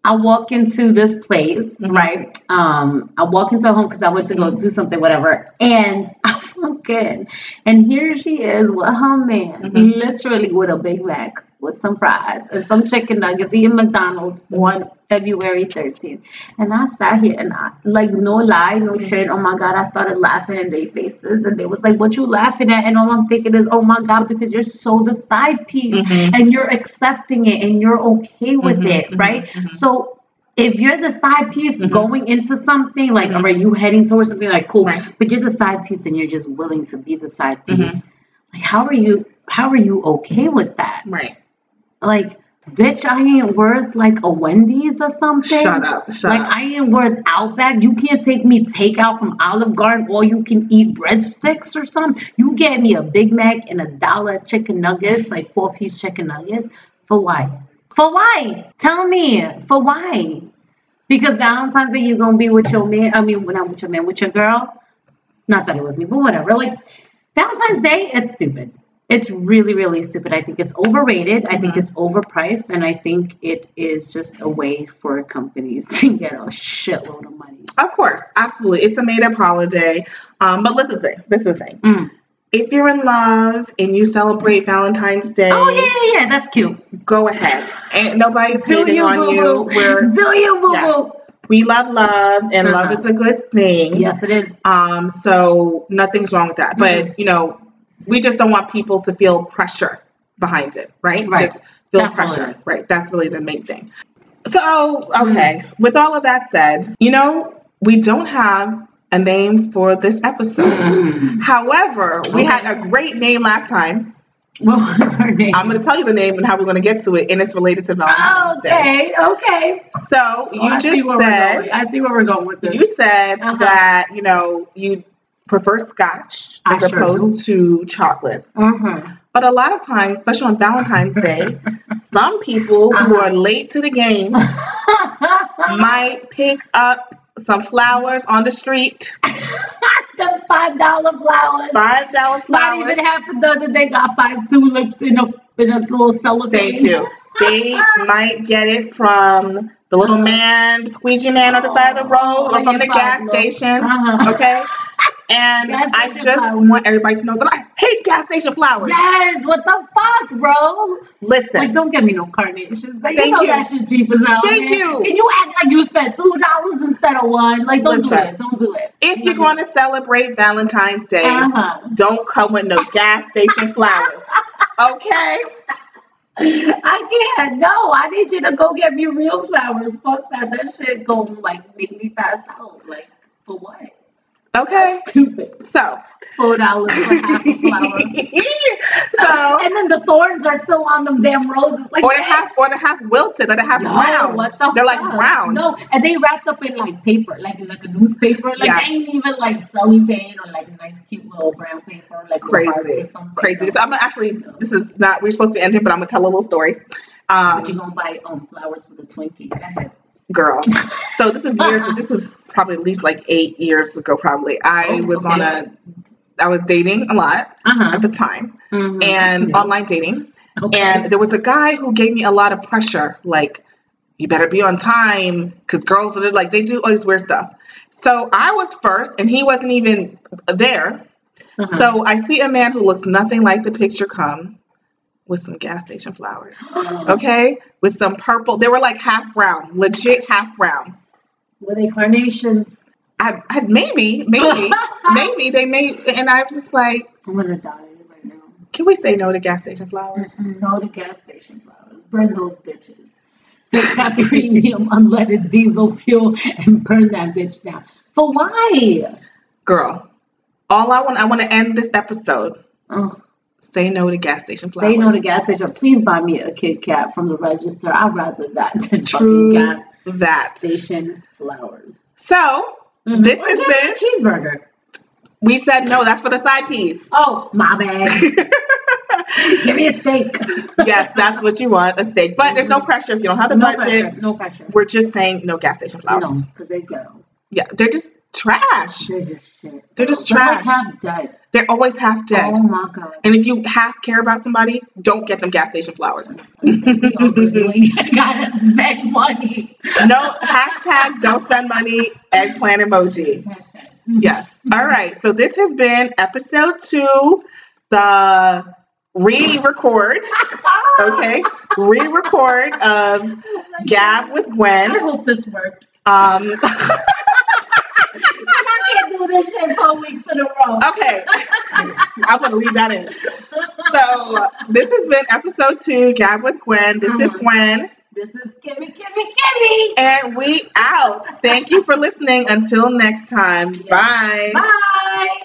I walk into this place, Mhm. right? Um, I walk into a home because I went to go do something, whatever, and (laughs) I walk in, and here she is with her man, Mhm. literally with a Big Mac with some fries and some chicken nuggets eating McDonald's on February 13th. And I sat here and I, like, no lie, no Mhm. shit. Oh my God, I started laughing in their faces, and they was like, "What you laughing at?" And all I'm thinking is, "Oh my God, because you're so the side piece." Mhm. and you're accepting it and you're okay with Mhm, it, mhm, right? mhm. So if you're the side piece Mhm. going into something, like, Mhm. all right, you heading towards something like cool, Right. but you're the side piece and you're just willing to be the side Mhm. piece. Like, how are you? How are you okay with that? Right. Like, bitch, I ain't worth like a Wendy's or something. Shut up. Shut Like up. I ain't worth Outback. You can't take me takeout from Olive Garden, or you can eat breadsticks or something. You get me a Big Mac and a dollar chicken nuggets, like four piece chicken nuggets. For why? For why? Tell me. For why? Because Valentine's Day you're gonna be with your man. I mean, not with your man, with your girl. Not that it was me, but whatever. Like Valentine's Day, it's stupid. It's really, really stupid. I think it's overrated. I think Mhm. it's overpriced, and I think it is just a way for companies (laughs) to get a shitload of money. Of course, absolutely. It's a made up holiday. Um, but listen, thing. This is the thing. Mm. If you're in love and you celebrate Valentine's Day, Oh yeah, yeah, yeah. That's cute. go ahead. Ain't nobody's Do hating you, on boo you. We're Do you, boo yes. boo? we love love, and love Uh-huh. is a good thing. Yes, it is. Um, so nothing's wrong with that. Mm-hmm. But you know, we just don't want people to feel pressure behind it, right? Right. Just feel That's pressure, right? That's really the main thing. So, okay, with all of that said, you know, we don't have a name for this episode. Mm. However, we had a great name last time. What was her name? I'm going to tell you the name and how we're going to get to it, and it's related to Valentine's Day. okay, okay. So Oh, you I just we're said. I see where we're going with this. you said Uh-huh. that you know you prefer Scotch I as sure opposed to chocolates. uh-huh. But a lot of times, especially on Valentine's Day, (laughs) some people who Uh-huh. are late to the game (laughs) might pick up some flowers on the street. (laughs) the five dollar flowers. Five dollar flowers. Not even half a dozen. They got five tulips in a in a little cellophane. Thank you. They might get it from the little man, the squeegee man on the side of the road, or Oh, from the gas station. Uh-huh. Okay. And Gas I just flowers. want everybody to know that I hate gas station flowers. Yes. What the fuck, bro? Listen, Like, don't get me no carnations. Like, Thank you know you. that shit cheap as hell. Thank man. you. Can you act like you spent two dollars instead of one? Like, don't do it. Don't do it. if you're going to celebrate Valentine's Day, Uh-huh. don't come with no gas station flowers. (laughs) Okay? I can't. No, I need you to go get me real flowers. Fuck that. That shit gonna like make me pass out. Like for what? Okay. (laughs) Stupid. So, Four dollars for half a flower. (laughs) so and then the thorns are still on them damn roses. Like or they have or they have wilted, or they have no, brown. What the They're like brown. No, and they wrapped up in like paper, like in like a newspaper. Like Yes. they ain't even like cellophane or like nice cute little brown paper, like Crazy. Crazy. So I'm gonna actually this is not we're supposed to be ending, but I'm gonna tell a little story. Um But you gonna buy um flowers with a Twinkie? Go ahead. Girl. So this is years (laughs) this is probably at least like eight years ago probably. I Oh, was on a I was dating a lot Uh huh. at the time Mm-hmm. and online dating. okay. And there was a guy who gave me a lot of pressure, like, you better be on time, because girls are like, they do all this weird stuff. So I was first, and he wasn't even there. Uh-huh. So I see a man who looks nothing like the picture come with some gas station flowers, oh. okay? With some purple, they were like half round, legit half round. Were they carnations? I, I maybe, maybe, (laughs) maybe they may, and I was just like, I'm gonna die right now. can we say no to gas station flowers? No to gas station flowers. burn those bitches. Take that (laughs) premium unleaded diesel fuel and burn that bitch down. For why? Girl, all I want I want to end this episode. Oh, Say no to gas station flowers. say no to gas station. Please buy me a Kit Kat from the register. I'd rather that than True gas that. station flowers. So Mhm. This Or has been- cheeseburger. we said no. That's for the side piece. Oh, my bad. (laughs) Give me a steak. yes, that's what you want, a steak. But there's no pressure if you don't have the no budget. pressure. No pressure. We're just saying no gas station flowers. No, because they go. Yeah, they're just trash. They're just shit. They're just They're trash. half dead. They're always half dead. Oh my god. And if you half care about somebody, don't get them gas station flowers. We all good doing- Gotta spend money. No hashtag don't spend money eggplant emoji. Hashtag. Yes. All right. So this has been episode two, the re-record. (laughs) Okay, re-record of Oh Gab with I Gwen. hope this worked. Um, I (laughs) do this shit four weeks in a row. okay, (laughs) I'm gonna leave that in. So this has been episode two, Gab with Gwen. This is Mhm. Gwen, This is Kimmy, Kimmy, Kimmy. and we out. Thank you for listening. Until next time, bye. Bye.